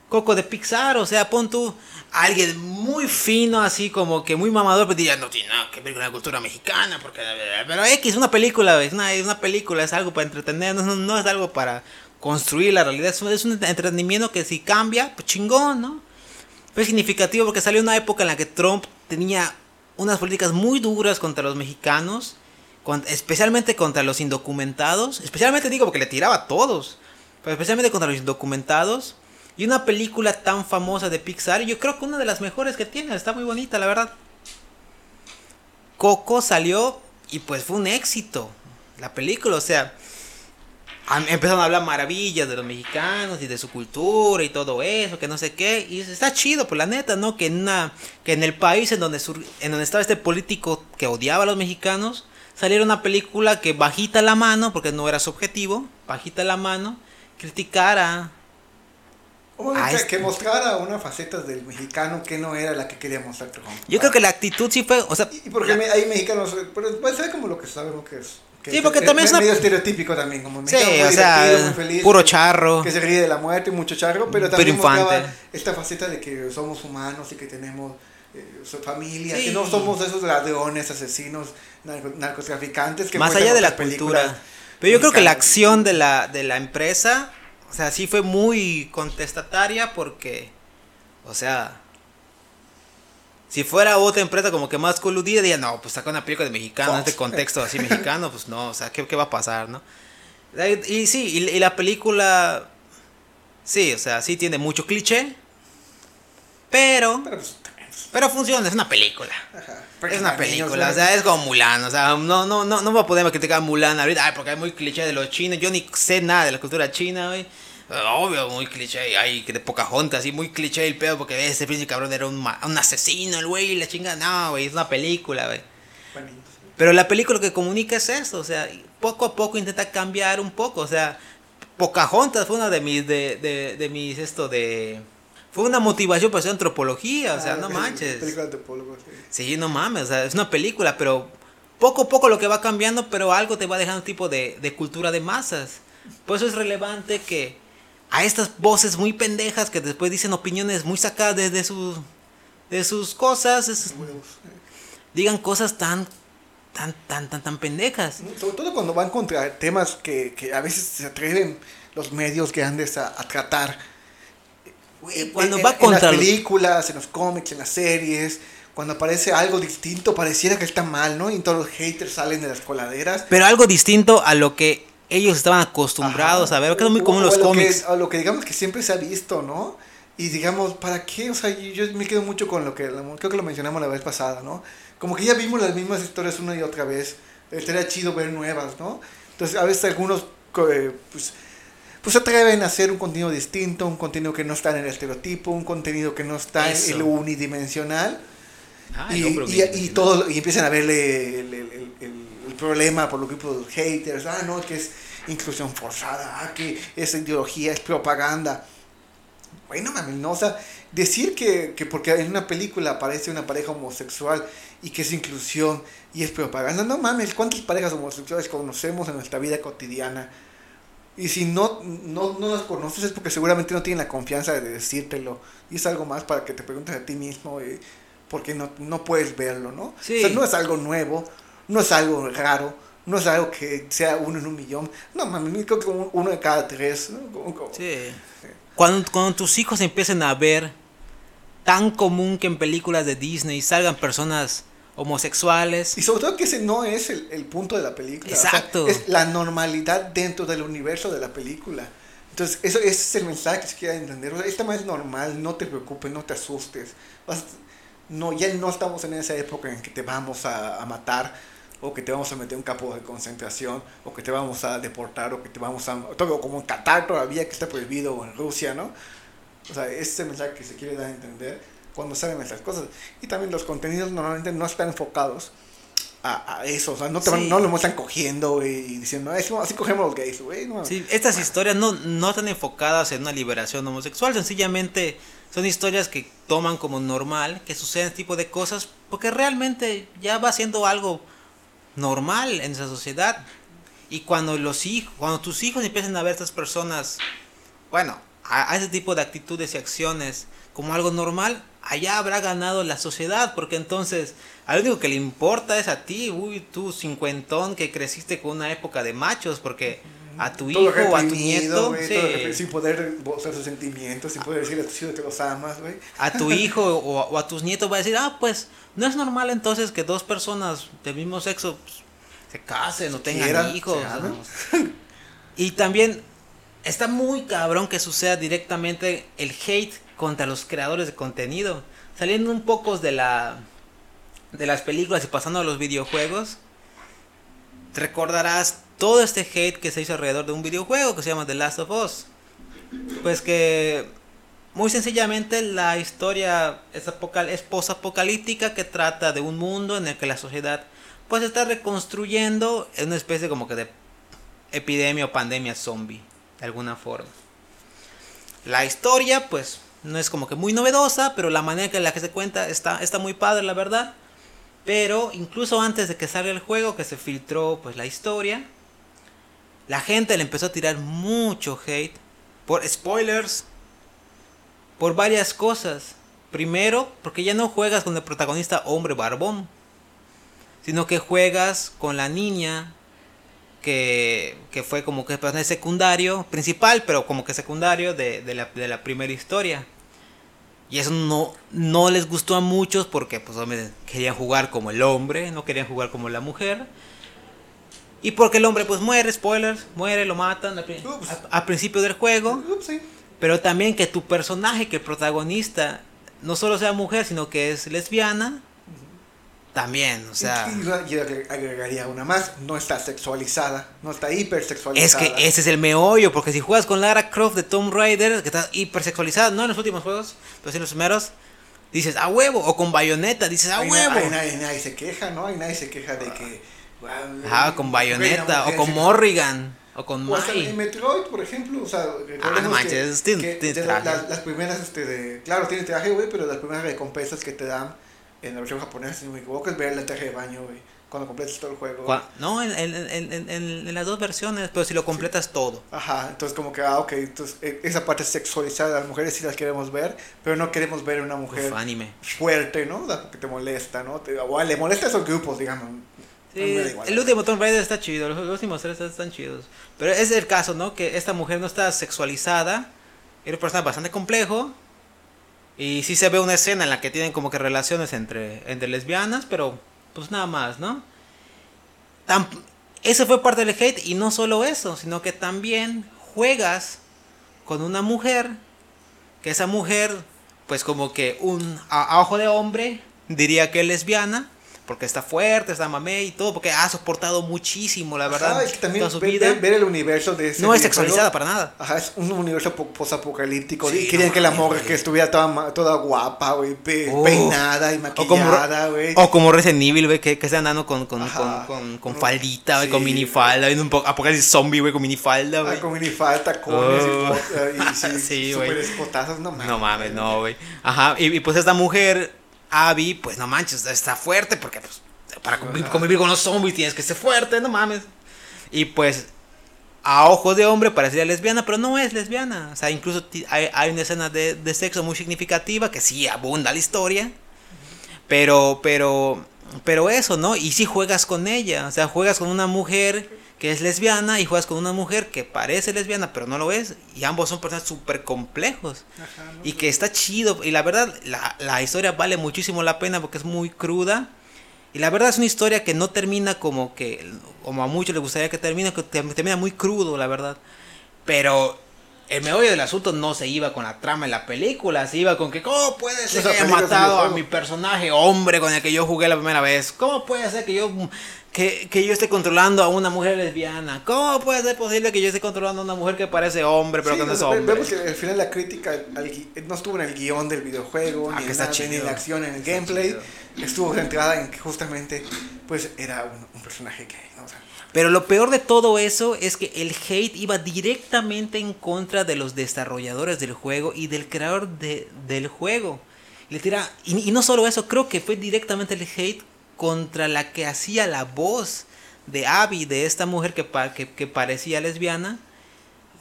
Coco de Pixar, o sea, pon tú alguien muy fino, así como que muy mamador, pero diría, no tiene nada que ver con la cultura mexicana, porque... Pero X, una película, es una, es una película, es algo para entretener, no, no es algo para construir la realidad. Es un, es un entretenimiento que si cambia, pues chingón, ¿no? Fue significativo porque salió una época en la que Trump tenía unas políticas muy duras contra los mexicanos, especialmente contra los indocumentados, especialmente digo porque le tiraba a todos, pero especialmente contra los indocumentados. Y una película tan famosa de Pixar, yo creo que una de las mejores que tiene, está muy bonita, la verdad. Coco salió y pues fue un éxito la película, o sea, empezaron a hablar maravillas de los mexicanos y de su cultura y todo eso, que no sé qué, y está chido, pues la neta, ¿no? Que en una que en el país en donde sur- en donde estaba este político que odiaba a los mexicanos, saliera una película que bajita la mano, porque no era su objetivo, bajita la mano, criticara O Ah, que, es- que mostrara una faceta del mexicano que no era la que quería mostrar Trump. Yo creo que la actitud sí fue, o sea, Y porque hay mexicanos, pero puede ser como lo que sabemos que es. Que Sí, porque es, también es una- medio estereotípico también, como Sí, mexicano muy o sea, muy feliz, puro charro. Que se ríe de la muerte, mucho charro, pero Pero también mostraba esta faceta de que somos humanos y que tenemos eh, familia, Sí. que no somos esos ladrones, asesinos, narco- narcotraficantes. Que más allá de la cultura. Pero yo creo que la acción de la, de la empresa, o sea, sí fue muy contestataria porque, o sea, si fuera otra empresa como que más coludida, diría, no, pues saca una película de mexicano, en este contexto así mexicano, pues no, o sea, ¿qué, qué va a pasar, no? Y, sí, y, y la película, sí, o sea, sí tiene mucho cliché, pero, Pero pues, pues, pero funciona, es una película. ajá. Es una película, o sea, es como Mulan, o sea, no, no, no, no voy a poder criticar a Mulan ahorita, ay, porque hay muy cliché de los chinos, yo ni sé nada de la cultura china, güey. Obvio, muy cliché, ay, que de Pocahontas, así, muy cliché el pedo, porque ese príncipe cabrón era un, un asesino, el güey, la chinga, no, güey, es una película, güey. Pero la película lo que comunica es eso, o sea, poco a poco intenta cambiar un poco, o sea, Pocahontas fue una de mis, de, de, de mis, esto de... Fue una motivación para hacer antropología, o sea, Ah, no manches. Película de antropólogo, sí. Sí, no mames, o sea, es una película, pero poco a poco lo que va cambiando, pero algo te va dejando un tipo de, de cultura de masas. Por eso es relevante que a estas voces muy pendejas que después dicen opiniones muy sacadas de, de sus, de sus cosas, es- digan cosas tan, tan, tan, tan, tan pendejas. Sobre todo cuando van contra temas que, que a veces se atreven los medios grandes a, a tratar. Cuando en, va en contra las los- películas, en los cómics, en las series, cuando aparece algo distinto, pareciera que está mal, ¿no? Y todos los haters salen de las coladeras. Pero algo distinto a lo que ellos estaban acostumbrados Ajá. a ver, que es muy común O los a lo que- cómics. a lo que digamos que siempre se ha visto, ¿no? Y digamos, ¿para qué? O sea, yo yo me quedo mucho con lo que, creo que lo mencionamos la vez pasada, ¿no? Como que ya vimos las mismas historias una y otra vez. Estaría chido ver nuevas, ¿no? Entonces, a veces algunos, eh, pues, pues se atreven a hacer un contenido distinto, un contenido que no está en el estereotipo, un contenido que no está Eso. en lo unidimensional. Ah, y, y, y todo, y empiezan a verle el- el- el problema por los grupos de haters. Ah, no, que es inclusión forzada, ah, que esa ideología es propaganda. Bueno, mami, no, o sea, decir que, que porque en una película aparece una pareja homosexual y que es inclusión y es propaganda, no mames, ¿cuántas parejas homosexuales conocemos en nuestra vida cotidiana? Y si no, no, no las conoces es porque seguramente no tienen la confianza de decírtelo. Y es algo más para que te preguntes a ti mismo, eh, porque no, no puedes verlo, ¿no? Sí. O sea, no es algo nuevo, no es algo raro, no es algo que sea uno en un millón. No, mami, creo que un- uno de cada tres. ¿no? Como- como- Sí. Cuando, cuando tus hijos empiecen a ver tan común que en películas de Disney salgan personas homosexuales. Y sobre todo que ese no es el, el punto de la película. o sea, Exacto. es la normalidad dentro del universo de la película. Entonces, eso ese es el mensaje que se quiere entender. O sea, más es normal, no te preocupes, no te asustes. Vas- no, ya no estamos en esa época en que te vamos a, a matar, o que te vamos a meter un campo de concentración, o que te vamos a deportar, o que te vamos a... Todo como en Qatar todavía, que está prohibido, o en Rusia, ¿no? O sea, ese es el mensaje que se quiere dar a entender cuando salen esas cosas. Y también los contenidos normalmente no están enfocados a, a eso. O sea, no, te van- Sí. no lo muestran cogiendo y diciendo, "Ah, eso- así cogemos los gays, güey. No, Sí, estas historias no, no están enfocadas en una liberación homosexual, sencillamente son historias que toman como normal que suceden este tipo de cosas porque realmente ya va siendo algo normal en esa sociedad. Y cuando los hijos, cuando tus hijos empiezan a ver a estas personas, bueno, a, ese tipo de actitudes y acciones como algo normal, allá habrá ganado la sociedad, porque entonces al único que le importa es a ti, uy, tú cincuentón que creciste con una época de machos, porque a tu Todo hijo o a tu nieto. sí. sin poder mostrar sus sentimientos, sin poder decirle a tus hijos que los amas, güey. a tu hijo o, o a tus nietos va a decir, ah, pues no es normal entonces que dos personas del mismo sexo pues, se casen o tengan quieran, hijos. Y también está muy cabrón que suceda directamente el hate contra los creadores de contenido. Saliendo un poco de la de las películas y pasando a los videojuegos, recordarás todo este hate que se hizo alrededor de un videojuego que se llama The Last of Us. Pues que muy sencillamente la historia es, es posapocalíptica que trata de un mundo en el que la sociedad pues está reconstruyendo en una especie como que de epidemia o pandemia zombie de alguna forma. La historia pues no es como que muy novedosa, pero la manera en la que se cuenta está, está muy padre la verdad. Pero incluso antes de que salga el juego, que se filtró pues la historia, la gente le empezó a tirar mucho hate por spoilers, por varias cosas. Primero, porque ya no juegas con el protagonista hombre barbón, sino que juegas con la niña que, que fue como que personaje secundario, principal, pero como que secundario de, de la, de la primera historia. Y eso no, no les gustó a muchos porque pues querían jugar como el hombre, no querían jugar como la mujer. Y porque el hombre pues muere, spoilers, muere, lo matan al, al principio del juego. Ups, sí. Pero también que tu personaje, que el protagonista, no solo sea mujer, sino que es lesbiana. También, o sea... Y agregaría una más, no está sexualizada, no está Es hipersexualizada. que ese es el meollo, porque si juegas con Lara Croft de Tomb Raider, que está hipersexualizada, no en los últimos juegos, pero sí en los primeros, dices a huevo, o con Bayonetta, dices a huevo. ahí nadie, nadie se queja, ¿no? Ahí nadie se queja de que... Ajá, con Bayonetta, o con Morrigan, o con O hasta en Mai. Metroid, por ejemplo, o sea, Ah, no manches, que, tiene- que tiene traje. las, las primeras, este, de, claro, tiene traje, güey, pero las primeras recompensas que te dan en la versión japonesa, si no me equivoco, es ver el traje de baño, güey, cuando completas todo el juego. No, en, en- en- en- las dos versiones, pero si lo completas todo. Ajá, entonces como que, ah, ok, entonces eh, esa parte sexualizada de las mujeres sí las queremos ver, pero no queremos ver una mujer Uf, anime. fuerte, ¿no? O sea, porque te molesta, ¿no? Te, o le molesta a esos grupos, digamos. Sí, el último Tomb Raider está chido, los últimos tres están chidos. Pero es el caso, ¿no? Que esta mujer no está sexualizada, era un personaje bastante complejo. Y sí se ve una escena en la que tienen como que relaciones entre, entre lesbianas, pero pues nada más, ¿no? Tam- ese fue parte del hate y no solo eso, sino que también juegas con una mujer, que esa mujer, pues como que un a, a ojo de hombre, diría que es lesbiana, porque está fuerte, está mamé y todo, porque ha soportado muchísimo, la verdad, Ajá, que también toda su ver, vida. ver- el universo de ese no es sexualizada para nada. Ajá, es un universo po- posapocalíptico. Sí, y querían no que la morra que estuviera toda, toda guapa, güey, pe- Oh. peinada y maquillada, güey. o como Resident Evil, güey, que, que está andando con, con, Ajá. con, con, faldita, güey, sí, con minifalda, viendo un apocalipsis zombie, güey, con minifalda, Ah, güey. con minifalda, tacones Oh. y, y sí, Sí, escotazos, no mames. No mames, no, güey. Ajá, y, y pues esta mujer, Abby, pues no manches, está fuerte porque pues para convivir con los zombies tienes que ser fuerte, no mames. Y pues a ojos de hombre parecería lesbiana, pero no es lesbiana. O sea, incluso hay, hay una escena de, de sexo muy significativa que sí abunda la historia. Pero, pero, pero eso, ¿no? Y si juegas con ella, o sea, juegas con una mujer que es lesbiana y juegas con una mujer que parece lesbiana, pero no lo es. Y ambos son personas súper complejos. Ajá, ¿no? Y que está chido. Y la verdad, la, la historia vale muchísimo la pena porque es muy cruda. Y la verdad es una historia que no termina como que, como a muchos les gustaría que termine, que te- termina muy crudo, la verdad. Pero el meollo del asunto no se iba con la trama de la película, se iba con que, ¿cómo puede ser que haya matado a mi personaje hombre con el que yo jugué la primera vez? ¿Cómo puede ser que yo, que, que yo esté controlando a una mujer lesbiana? ¿Cómo puede ser posible que yo esté controlando a una mujer que parece hombre pero Sí, que no es hombre? Vemos que al final la crítica al no estuvo en el guion del videojuego, Ah, ni, que en está nada, ni en la acción, en el Está gameplay. chido. Estuvo centrada en que justamente pues era un, un personaje gay. ¿no? O sea, Pero lo peor de todo eso es que el hate iba directamente en contra de los desarrolladores del juego y del creador de- del juego. Le tira, y, y no solo eso, creo que fue directamente el hate contra la que hacía la voz de Abby, de esta mujer que, que, parecía lesbiana.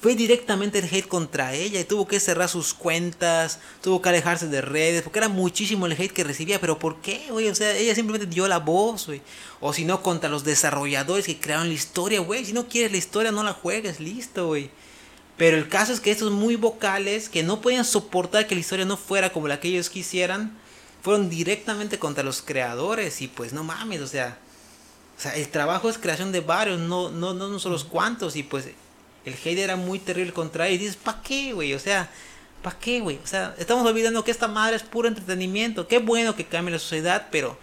fue directamente el hate contra ella y tuvo que cerrar sus cuentas, tuvo que alejarse de redes, porque era muchísimo el hate que recibía, pero ¿por qué, güey? O sea, ella simplemente dio la voz. O si no, contra los desarrolladores que crearon la historia, güey. Si no quieres la historia, no la juegues, listo, güey. Pero el caso es que estos muy vocales, que no podían soportar que la historia no fuera como la que ellos quisieran, fueron directamente contra los creadores y pues no mames, o sea, o sea, el trabajo es creación de varios, no, no, no, no son los cuantos y pues el hate era muy terrible contra él. Y dices, ¿para qué, güey? O sea, ¿para qué, güey? O sea, estamos olvidando que esta madre es puro entretenimiento. Qué bueno que cambie la sociedad, pero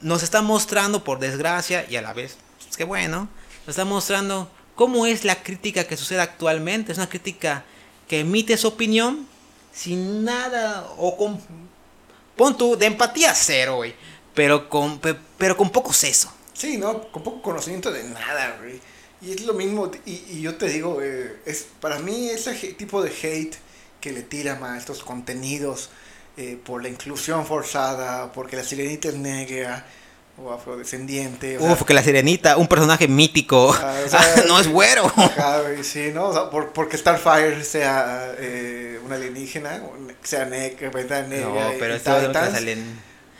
nos está mostrando, por desgracia, y a la vez, pues qué bueno, nos está mostrando cómo es la crítica que sucede actualmente. Es una crítica que emite su opinión sin nada o con. Pon tú, de empatía cero, güey. Pero con, pero con poco seso. Sí, ¿no? Con poco conocimiento de nada, güey. Y es lo mismo, y, yo te digo, eh, es para mí ese tipo de hate que le tiran a estos contenidos eh, por la inclusión forzada, porque la sirenita es negra o afrodescendiente. Uf, que la sirenita, un personaje mítico, ah, no es güero. sí, ¿no? O sea, por, porque Starfire sea eh, una alienígena, sea negra, negra. No, pero esto es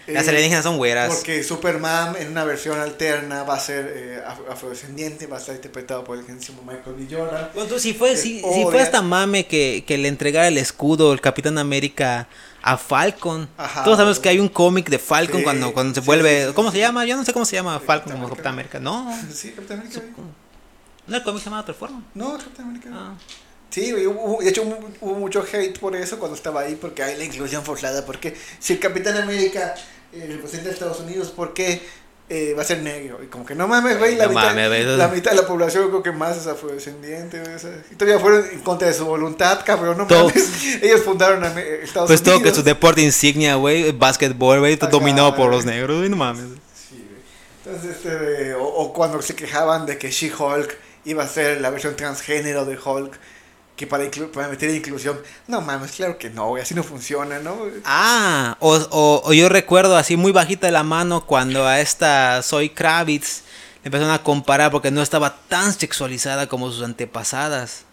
las alienígenas son güeras. Porque Superman en una versión alterna va a ser eh, afrodescendiente, va a estar interpretado por el gentísimo Michael B. Jordan. Bueno, si fue, si, si, fue esta mame que, que, le entregara el escudo el Capitán América a Falcon. Todos sabemos que hay un cómic de Falcon cuando, cuando se vuelve... ¿Cómo se llama? Yo no sé cómo se llama Falcon como Capitán América. No. Sí, Capitán América. ¿No el cómic se llama de otra forma? No, Capitán América. Ah. Sí, de hecho hubo, mucho hate por eso cuando estaba ahí, porque hay la inclusión forzada, porque si el Capitán América eh, representa a Estados Unidos, ¿por qué eh, va a ser negro? Y como que no mames, güey, la, mitad, la mitad de la población creo que más es afrodescendiente, y todavía fueron en contra de su voluntad, cabrón, no mames. Ellos fundaron a Estados Unidos. Pues todo que su deporte insignia, güey, básquetbol, güey, dominado por los negros, güey, no mames. Sí, Entonces, este, o, o cuando se quejaban de que She-Hulk iba a ser la versión transgénero de Hulk que para, para meter inclusión. No mames, claro que no, güey, así no funciona, ¿no? Ah, o, o, yo recuerdo así muy bajita de la mano cuando a esta Soy Kravitz le empezaron a comparar porque no estaba tan sexualizada como sus antepasadas.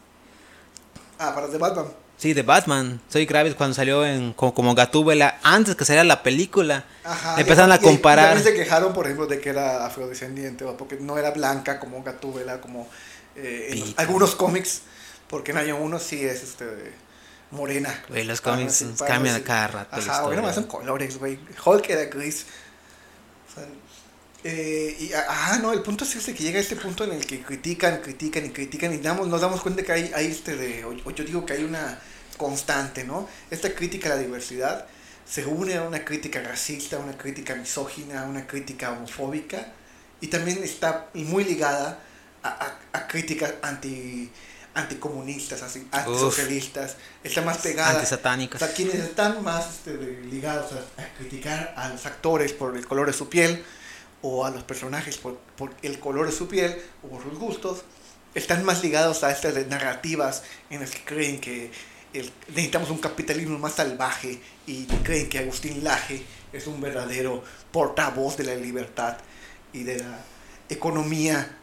Ah, para The Batman. Sí, de Batman. Soy Kravitz cuando salió en, como, como Gatúbela, antes que saliera la película. Ajá, empezaron a comparar. Y, se quejaron, por ejemplo, de que era afrodescendiente, porque no era blanca como Gatúbela, como eh, en algunos cómics porque en año 1 sí es este morena. Güey, los cómics cambian cada rato. Ajá, güey, nomás son colores, güey. Hulk era gris. O sea, eh, y, ah, no, el punto es ese que llega a este punto en el que critican, critican y critican y damos, nos damos cuenta que hay, hay este de, o, yo digo que hay una constante, ¿no? Esta crítica a la diversidad se une a una crítica racista, una crítica misógina, una crítica homofóbica y también está muy ligada a, a, a críticas anti anticomunistas, así, antisocialistas, están más pegadas. Antisatánicas. O sea, quienes están más este, ligados a, criticar a los actores por el color de su piel o a los personajes por, por el color de su piel o por sus gustos, están más ligados a estas narrativas en las que creen que necesitamos un capitalismo más salvaje y creen que Agustín Laje es un verdadero portavoz de la libertad y de la economía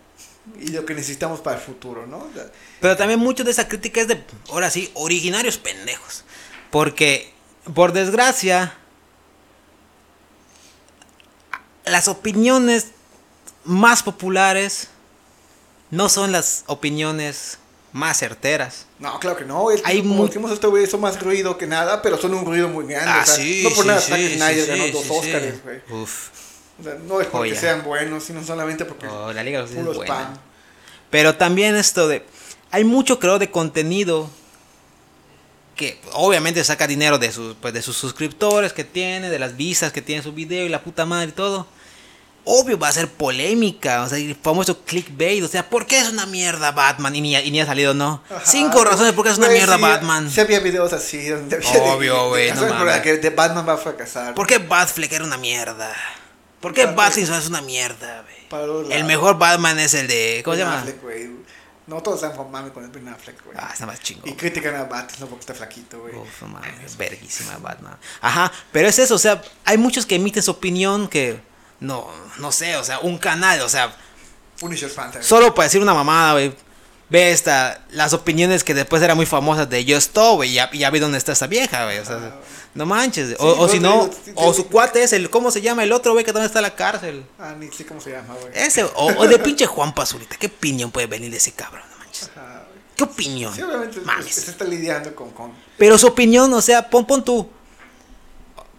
y lo que necesitamos para el futuro, ¿no? Pero también mucho de esa crítica es de, ahora sí, originarios pendejos. Porque, por desgracia, las opiniones más populares no son las opiniones más certeras. No, claro que no. Es, Hay como decimos esto, güey, son más ruido que nada, pero son un ruido muy grande. Ah, sí, no por nada sí, sí, ganó dos Oscars, güey. Uf no es porque sean buenos, sino solamente porque oh, la liga es Pero también esto de hay mucho creo de contenido que obviamente saca dinero de sus pues, de sus suscriptores que tiene, de las visas que tiene su video y la puta madre y todo. Obvio va a ser polémica, o sea, el famoso clickbait, o sea, ¿por qué es una mierda Batman? Y ni, y ni ha salido, ¿no? Cinco razones por qué es una mierda Batman. Sí había videos así donde Obvio, güey, no mames. que Batman va a fracasar. ¿Por qué Batfleck era una mierda? ¿Por qué Batman es una mierda, güey? El mejor Batman es el de. ¿Cómo se llama? Affleck, No todos están con mame con el Ben Affleck, güey. Ah, está más chingón. Y critican a Batman porque está flaquito, güey. Uf, no es verguísima Batman. Ajá, pero es eso, o sea, hay muchos que emiten su opinión que. No, no sé, o sea, un canal, o sea. Punisher Solo para decir una mamada, güey. Ve esta, las opiniones que después eran muy famosas de Yo güey, y ya, vi dónde está esa vieja, güey, o sea, Ah, no manches, Sí, o, o no, si no, o su cuate es el, ¿cómo se llama el otro, güey, que también está en la cárcel? Ah, ni sé cómo se llama, güey. Ese, o, o de pinche Juan Pazurita, ¿qué opinión puede venir de ese cabrón, no manches? Ajá. ¿Qué opinión? Sí, obviamente Mames. se está lidiando con, con Pero su opinión, o sea, pon, pon tú.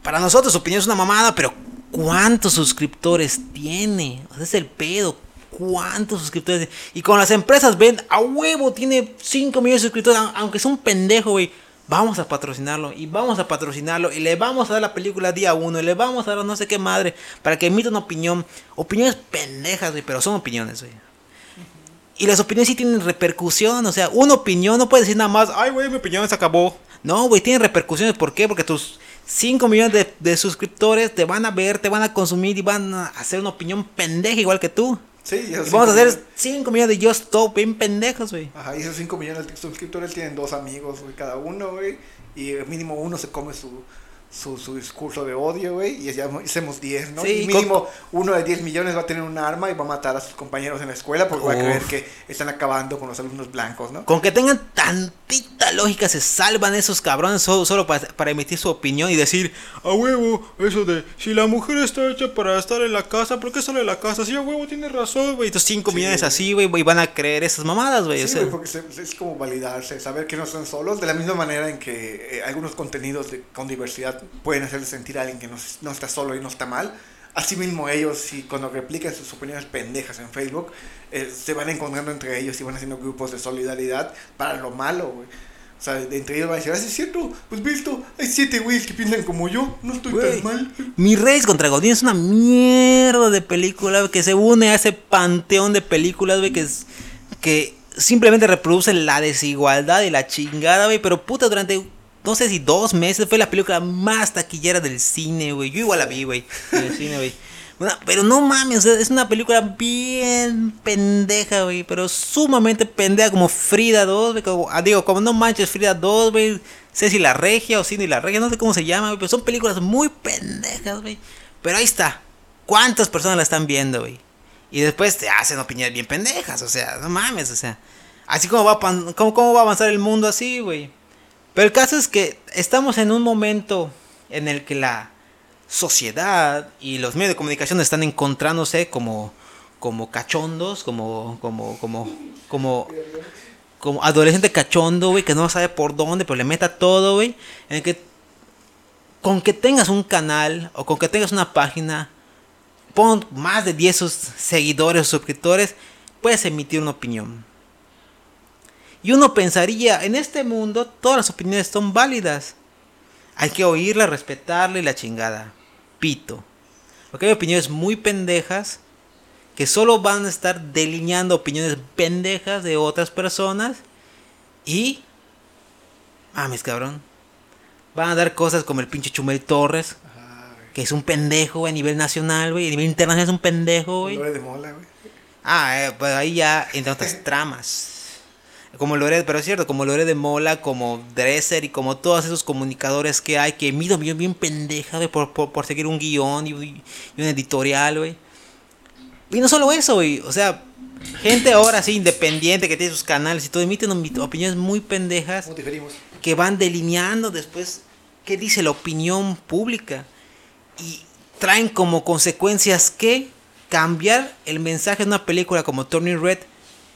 Para nosotros su opinión es una mamada, pero ¿cuántos suscriptores tiene? O sea, es el pedo. ¿Cuántos suscriptores? Y con las empresas ven, a huevo, tiene 5 millones de suscriptores, aunque es un pendejo, güey. Vamos a patrocinarlo y vamos a patrocinarlo y le vamos a dar la película día uno y le vamos a dar no sé qué madre para que emita una opinión. Opiniones pendejas, güey, pero son opiniones, güey. Y las opiniones sí tienen repercusión, o sea, una opinión no puede decir nada más, ay, güey, mi opinión se acabó. No, güey, tienen repercusiones, ¿por qué? Porque tus 5 millones de, de suscriptores te van a ver, te van a consumir y van a hacer una opinión pendeja igual que tú. Sí, y vamos a hacer 5 millones de Just Stop bien pendejos, güey. Ajá, y esos 5 millones de suscriptores tienen dos amigos, güey, cada uno, güey. Y mínimo uno se come su, su, su discurso de odio, güey. Y ya hacemos 10, ¿no? Sí, y mínimo uno de 10 millones va a tener un arma y va a matar a sus compañeros en la escuela porque va a creer que están acabando con los alumnos blancos, ¿no? Con que tengan tantita lógica se salvan esos cabrones solo, solo para, para emitir su opinión y decir, A huevo, eso de si la mujer está hecha para estar en la casa, ¿por qué sale de la casa? Sí, a huevo, tiene razón, güey. estos 5 Sí, millones así, güey, y van a creer esas mamadas, güey. o Sí, sea. güey, porque se- es como validarse, saber que no son solos, de la misma manera en que eh, algunos contenidos de- con diversidad pueden hacerle sentir a alguien que no, no está solo y no está mal. Asimismo ellos, si cuando replican sus opiniones pendejas en Facebook, eh, se van encontrando entre ellos y van haciendo grupos de solidaridad para lo malo, güey. O sea, entre ellos van a decir, ah, sí es cierto, pues visto, hay siete güeyes que piensan como yo, no estoy tan mal. Mi Reyes contra Godín es una mierda de película que se une a ese panteón de películas, güey, que es que simplemente reproduce la desigualdad y la chingada, güey, pero puta durante no sé si dos meses fue la película más taquillera del cine, güey. Yo igual la vi, güey, en el cine, güey. Bueno, pero no mames, o sea, es una película bien pendeja, güey, pero sumamente pendeja como Frida 2, güey, como, ah, digo, como No Manches Frida 2, güey, Ceci la Regia o Cindy la Regia, no sé cómo se llama, güey, pero son películas muy pendejas, güey. Pero ahí está. ¿Cuántas personas la están viendo, güey? Y después te hacen opiniones bien pendejas, o sea, no mames, o sea. Así como va, a cómo, cómo va a avanzar el mundo así, güey. Pero el caso es que estamos en un momento en el que la sociedad y los medios de comunicación están encontrándose como, como cachondos, como, como, como, como, como adolescente cachondo, güey, que no sabe por dónde, pero le meta todo, güey. En el que con que tengas un canal o con que tengas una página, pon más de 10 sus seguidores o suscriptores, puedes emitir una opinión. Y uno pensaría, en este mundo todas las opiniones son válidas. Hay que oírla, respetarla y la chingada. Pito. Porque hay opiniones muy pendejas que solo van a estar delineando opiniones pendejas de otras personas y... Mames, cabrón. Van a dar cosas como el pinche Chumel Torres, que es un pendejo güey, a nivel nacional, güey. A nivel internacional es un pendejo, güey. De mola, güey. Ah, eh, pues ahí ya entre otras tramas. Como Lore, pero es cierto, como Lore de Mola, como Dresser y como todos esos comunicadores que hay que mido bien, bien pendeja, güey, por, por, por seguir un guion y, y un editorial, güey. Y no solo eso, güey, o sea, gente ahora así independiente que tiene sus canales y todo, emiten opiniones muy pendejas que van delineando después qué dice la opinión pública y traen como consecuencias que cambiar el mensaje de una película como Turning Red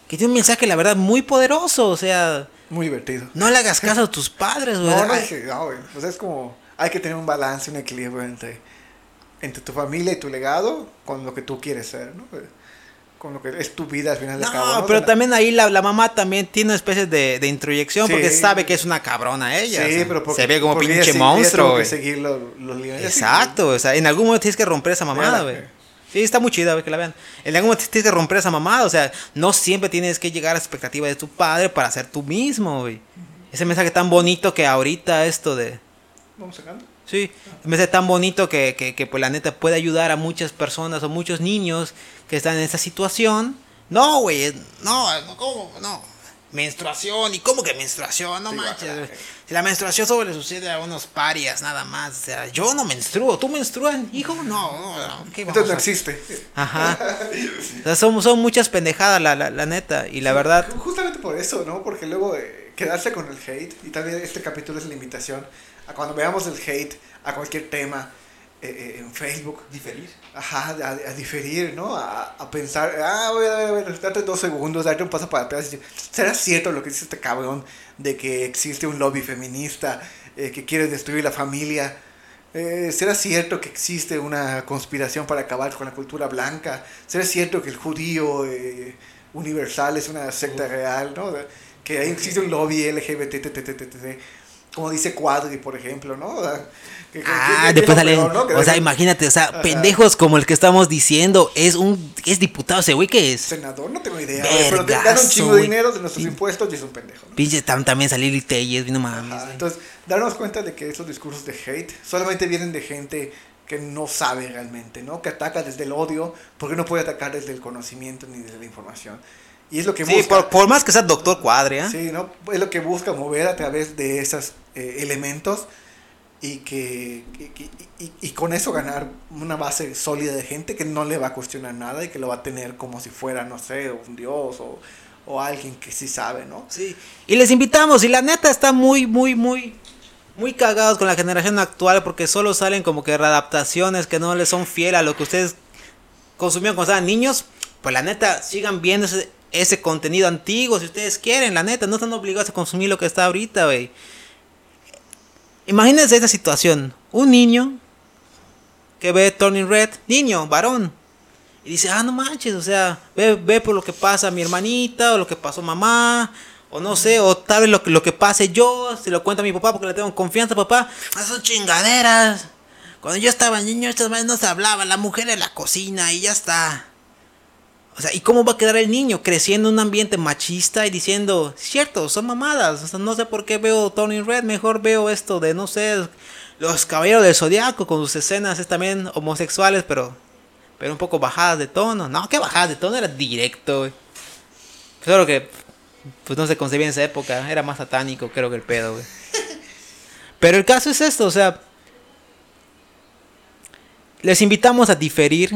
que tiene un mensaje la verdad muy poderoso o sea Muy divertido. no le hagas caso a tus padres güey. No, no, Ay, es que- no, güey. O sea, es como. Hay que tener un balance, un equilibrio entre, entre tu familia y tu legado con lo que tú quieres ser, ¿no? Con lo que es tu vida al final de no, cabo. ¿no? pero también ahí la, la mamá también tiene una especie de, de introyección Sí. porque sabe que es una cabrona ella. Sí, o sea, pero porque, se ve como pinche ella sí- ella monstruo, tuvo que güey. seguir los, los. Exacto, o sea, en algún momento tienes que romper esa mamada, güey. Sí, está muy chida, que la vean. En algún momento tienes que romper esa mamada, o sea, no siempre tienes que llegar a la expectativa de tu padre para ser tú mismo, güey. Ese mensaje tan bonito que ahorita esto de... Vamos sacando. Sí, un mensaje tan bonito que, que, que, pues la neta puede ayudar a muchas personas o muchos niños que están en esa situación. No, güey, no, no, ¿cómo? No. Menstruación. ¿Y cómo que menstruación? No Sí, manches. Si la menstruación solo le sucede a unos parias, nada más. O sea, yo no menstruo. ¿Tú menstruas, hijo? No, no, no. ¿Qué Entonces no a- existe. Ajá. O sea, son, son muchas pendejadas, la, la, la neta. Y la verdad, Justamente por eso, ¿no? Porque luego eh, quedarse con el hate, y también este capítulo es la invitación a cuando veamos el hate a cualquier tema eh, eh, en Facebook, Diferir. ajá, a, a diferir, ¿no? A, a pensar, ah, voy a ver, date dos segundos, date un paso para atrás. y decir, ¿Será cierto lo que dice este cabrón de que existe un lobby feminista eh, que quiere destruir la familia? Eh, ¿Será cierto que existe una conspiración para acabar con la cultura blanca? ¿Será cierto que el judío eh, universal es una secta real? ¿no? Que ahí existe un lobby LGBT, como dice Cuadri, por ejemplo, ¿no? O sea, que- Ah, que- después salen. O sea, dejan- imagínate, o sea, Ajá. pendejos como el que estamos diciendo. Es un. Es diputado ese güey que es. Senador, no tengo idea. pero gana un Vergazo, chingo de dinero de nuestros impuestos y es un pendejo. ¿no? Pinche tam- también salir y Telles, no mames. Ajá. Entonces, darnos cuenta de que esos discursos de hate solamente vienen de gente que no sabe realmente, ¿no? Que ataca desde el odio, porque no puede atacar desde el conocimiento ni desde la información. Y es lo que Sí, busca. por, por más que sea doctor Cuadre, ¿ah? Sí, ¿no? Es lo que busca mover a través de esos eh, elementos y que y, y- y- y con eso ganar una base sólida de gente que no le va a cuestionar nada y que lo va a tener como si fuera, no sé, un dios o, o alguien que sí sabe, ¿no? Sí. Y les invitamos, y la neta está muy, muy, muy, muy cagados con la generación actual porque solo salen como que readaptaciones que no les son fieles a lo que ustedes consumían cuando estaban niños. Pues la neta, sigan viendo ese, ese contenido antiguo si ustedes quieren, la neta, no están obligados a consumir lo que está ahorita, güey. Imagínense esta situación, un niño que ve Turning Red, niño, varón, y dice, ah, no manches, o sea, ve, ve por lo que pasa mi hermanita, o lo que pasó mamá, o no sé, o tal vez lo, lo que pase yo, se lo cuenta a mi papá porque le tengo confianza, papá. Son chingaderas. Cuando yo estaba niño, estas veces no se hablaba, la mujer en la cocina y ya está. O sea, ¿y cómo va a quedar el niño creciendo en un ambiente machista y diciendo, cierto, son mamadas? O sea, no sé por qué veo Tony Red, mejor veo esto de, no sé, los caballeros del zodiaco con sus escenas es también homosexuales, pero, pero un poco bajadas de tono. No, que bajadas de tono era directo, güey. Claro que, pues no se concebía en esa época, era más satánico, creo que el pedo, güey. Pero el caso es esto, o sea, les invitamos a diferir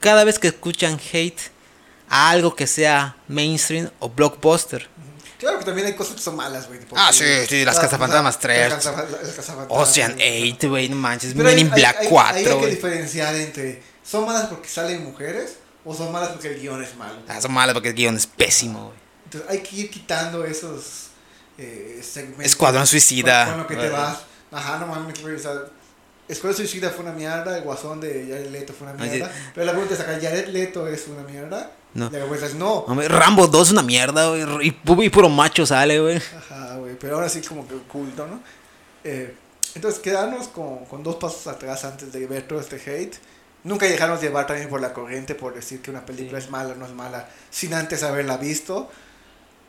cada vez que escuchan hate a algo que sea mainstream o blockbuster. Claro que también hay cosas que son malas, güey. Ah, sí, sí, las Cazafantasmas las 3. Cazafa- las Cazafantasmas, Ocean güey. 8, güey, no manches, Men in Black hay- hay- 4, Hay que diferenciar entre son malas porque salen mujeres o son malas porque el guion es malo. Ah, son malas porque el guion es pésimo, güey. Entonces hay que ir quitando esos eh, segmentos. Escuadrón Suicida. Con, lo que te vas. Ajá, no mames, güey. O sea, Escuadrón Suicida fue una mierda, el guasón de Jared Leto fue una mierda. Pero la pregunta es acá, ¿Jared Leto es una mierda? No. Y la respuesta es no. Hombre, Rambo 2 es una mierda, güey. Y, pu- y puro macho sale, güey. Ajá, güey, pero ahora sí como que oculto, ¿no? Eh, entonces, quedarnos con, con dos pasos atrás antes de ver todo este hate. Nunca dejarnos llevar también por la corriente por decir que una película es mala o no es mala, sin antes haberla visto.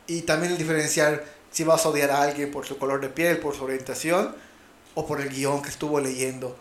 Y también el diferenciar si vas a odiar a alguien por su color de piel, por su orientación, o por el guion que estuvo leyendo.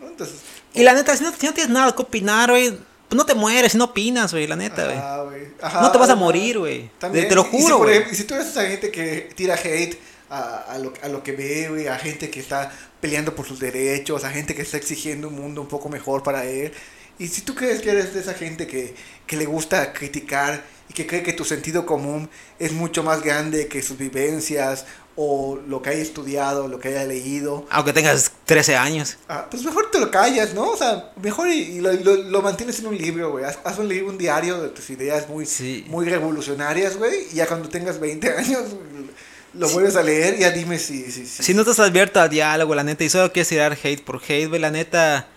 Entonces, Y la neta, si no, si no tienes nada que opinar, güey, pues no te mueres si no opinas, güey, la neta, güey. No te vas a morir, güey. Te, lo y si, juro, güey. ejemplo, y si tú eres esa gente que tira hate a, a lo, a lo que ve, güey, a gente que está peleando por sus derechos, a gente que está exigiendo un mundo un poco mejor para él, y si tú crees que eres de esa gente que, que le gusta criticar y que cree que tu sentido común es mucho más grande que sus vivencias o lo que haya estudiado, lo que haya leído, Aunque tengas 13 años. ah, pues mejor te lo callas, ¿no? O sea, mejor y, y lo, lo- lo mantienes en un libro, güey. Haz, haz un libro, un diario de tus ideas muy, Sí. muy revolucionarias, güey. Y ya cuando tengas 20 años, lo vuelves a leer y ya dime si... si, si- Si no estás abierto al diálogo, la neta, y solo quieres tirar hate por hate, güey, la neta,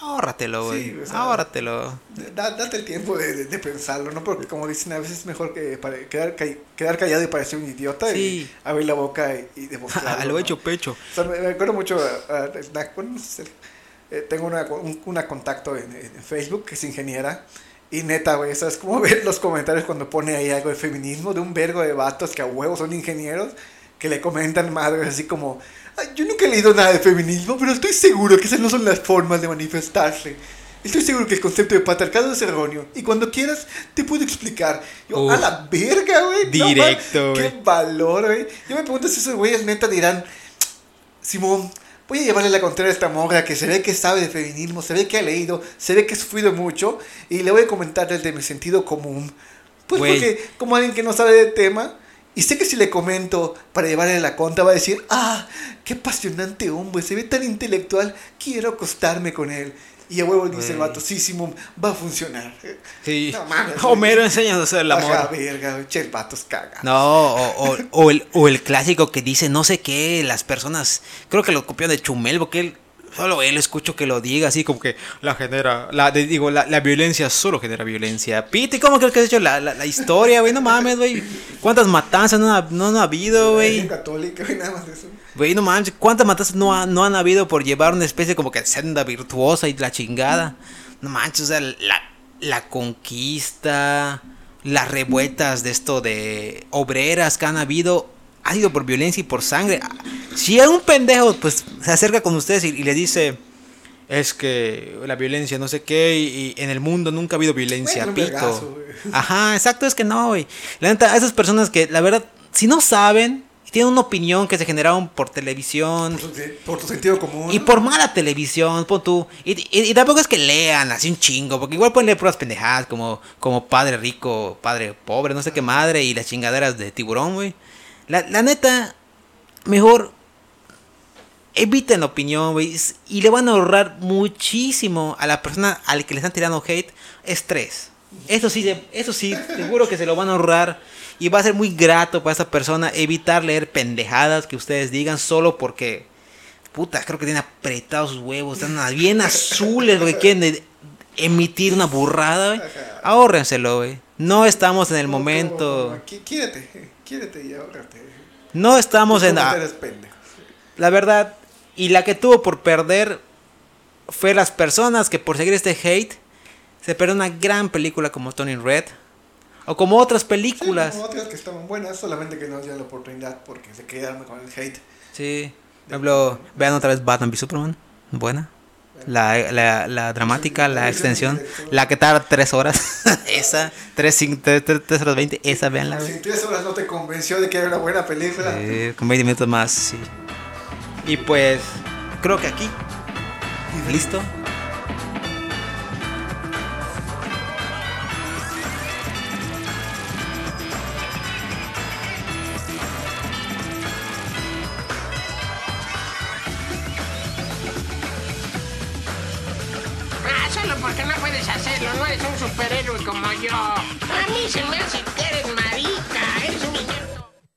ahórratelo, güey. Sí, o sea, ahórratelo. da- date el tiempo de, de- de pensarlo, ¿no? Porque como dicen, a veces es mejor que pare- quedar, ca- quedar callado y parecer un idiota Sí. y abrir la boca y, y demostrarlo. A lo ¿no? hecho pecho. O sea, me, me acuerdo mucho, a- a- a- bueno, no sé, eh, tengo una, un- una contacto en, en Facebook que es ingeniera. Y neta, güey, ¿sabes cómo ver los comentarios cuando pone ahí algo de feminismo? De un vergo de vatos que a huevos son ingenieros que le comentan madres así como, "Ay, yo nunca he leído nada de feminismo, pero estoy seguro que esas no son las formas de manifestarse. Estoy seguro que el concepto de patriarcado es erróneo. Y cuando quieras, te puedo explicar. Yo, Uf. a la verga, güey. Directo. Qué valor, güey. Yo me pregunto si esos güeyes neta dirán, Simón, voy a llevarle la contraria a esta morra que se ve que sabe de feminismo, se ve que ha leído, se ve que ha sufrido mucho. Y le voy a comentar desde mi sentido común. Pues Güey. porque, como alguien que no sabe del tema. Y sé que si le comento para llevarle la contra va a decir, ah, qué apasionante hombre, se ve tan intelectual, quiero acostarme con él. Y a huevo dice el vato, sí, Simón, va a funcionar. Sí. No mames. Homero enseña a hacer el amor. Ajá, verga, che, el vato es caga. No, o, o- o el, o el clásico que dice no sé qué, las personas, creo que lo copió de Chumel, porque él, solo él escucho que lo diga así como que la genera, la, de- digo, la, la violencia solo genera violencia. Piti, ¿cómo crees que has hecho la, la, la historia, güey? No mames, güey. ¿Cuántas matanzas no, ha- no, no ha habido, güey? católica, güey, nada más de eso. Güey, no mames, ¿cuántas matanzas no, ha- no han habido por llevar una especie como que senda virtuosa y la chingada? No manches, o sea, la, la conquista, las revueltas de esto de obreras que han habido, ha sido por violencia y por sangre. Si a un pendejo pues se acerca con ustedes y, y le dice, es que la violencia no sé qué, y, y en el mundo nunca ha habido violencia, Bueno, pito. vergazo. Ajá, exacto, es que no, güey. La neta, a esas personas que, la verdad, si no saben, tienen una opinión que se generaron por televisión Por tu, por tu sentido común. y por mala televisión, pon tú. Y, y- y tampoco es que lean así un chingo, porque igual pueden leer puras pendejadas como, como padre rico, padre pobre, no sé qué madre, y las chingaderas de tiburón, güey. La, la neta, mejor eviten la opinión, güey. Y le van a ahorrar muchísimo a la persona al que le están tirando hate estrés. Eso sí, eso sí, seguro que se lo van a ahorrar. Y va a ser muy grato para esa persona evitar leer pendejadas que ustedes digan solo porque, puta, creo que tienen apretados sus huevos, están bien azules, porque quieren emitir una burrada, güey. Ahórrenselo, güey. No estamos en el momento, Quiérete, y ahórrate. no estamos en... pendejos. La verdad, y la que tuvo por perder fue las personas que por seguir este hate se perdió una gran película como Tony Red o como otras Sí, películas. como otras que estaban buenas, solamente que no dieron la oportunidad porque se quedaron con el hate. Sí. Por ejemplo, vean otra vez Batman v Superman. Buena. La, la, la dramática, la extensión. La que tarda tres horas. esa. Tres, cinco, tres, tres- horas veinte. Esa, veanla. Si tres horas no te convenció de que era una buena película. Eh, con 20 minutos más, sí. Y pues, creo que aquí. ¿Listo? eres un superhéroe como yo. A mí se me hace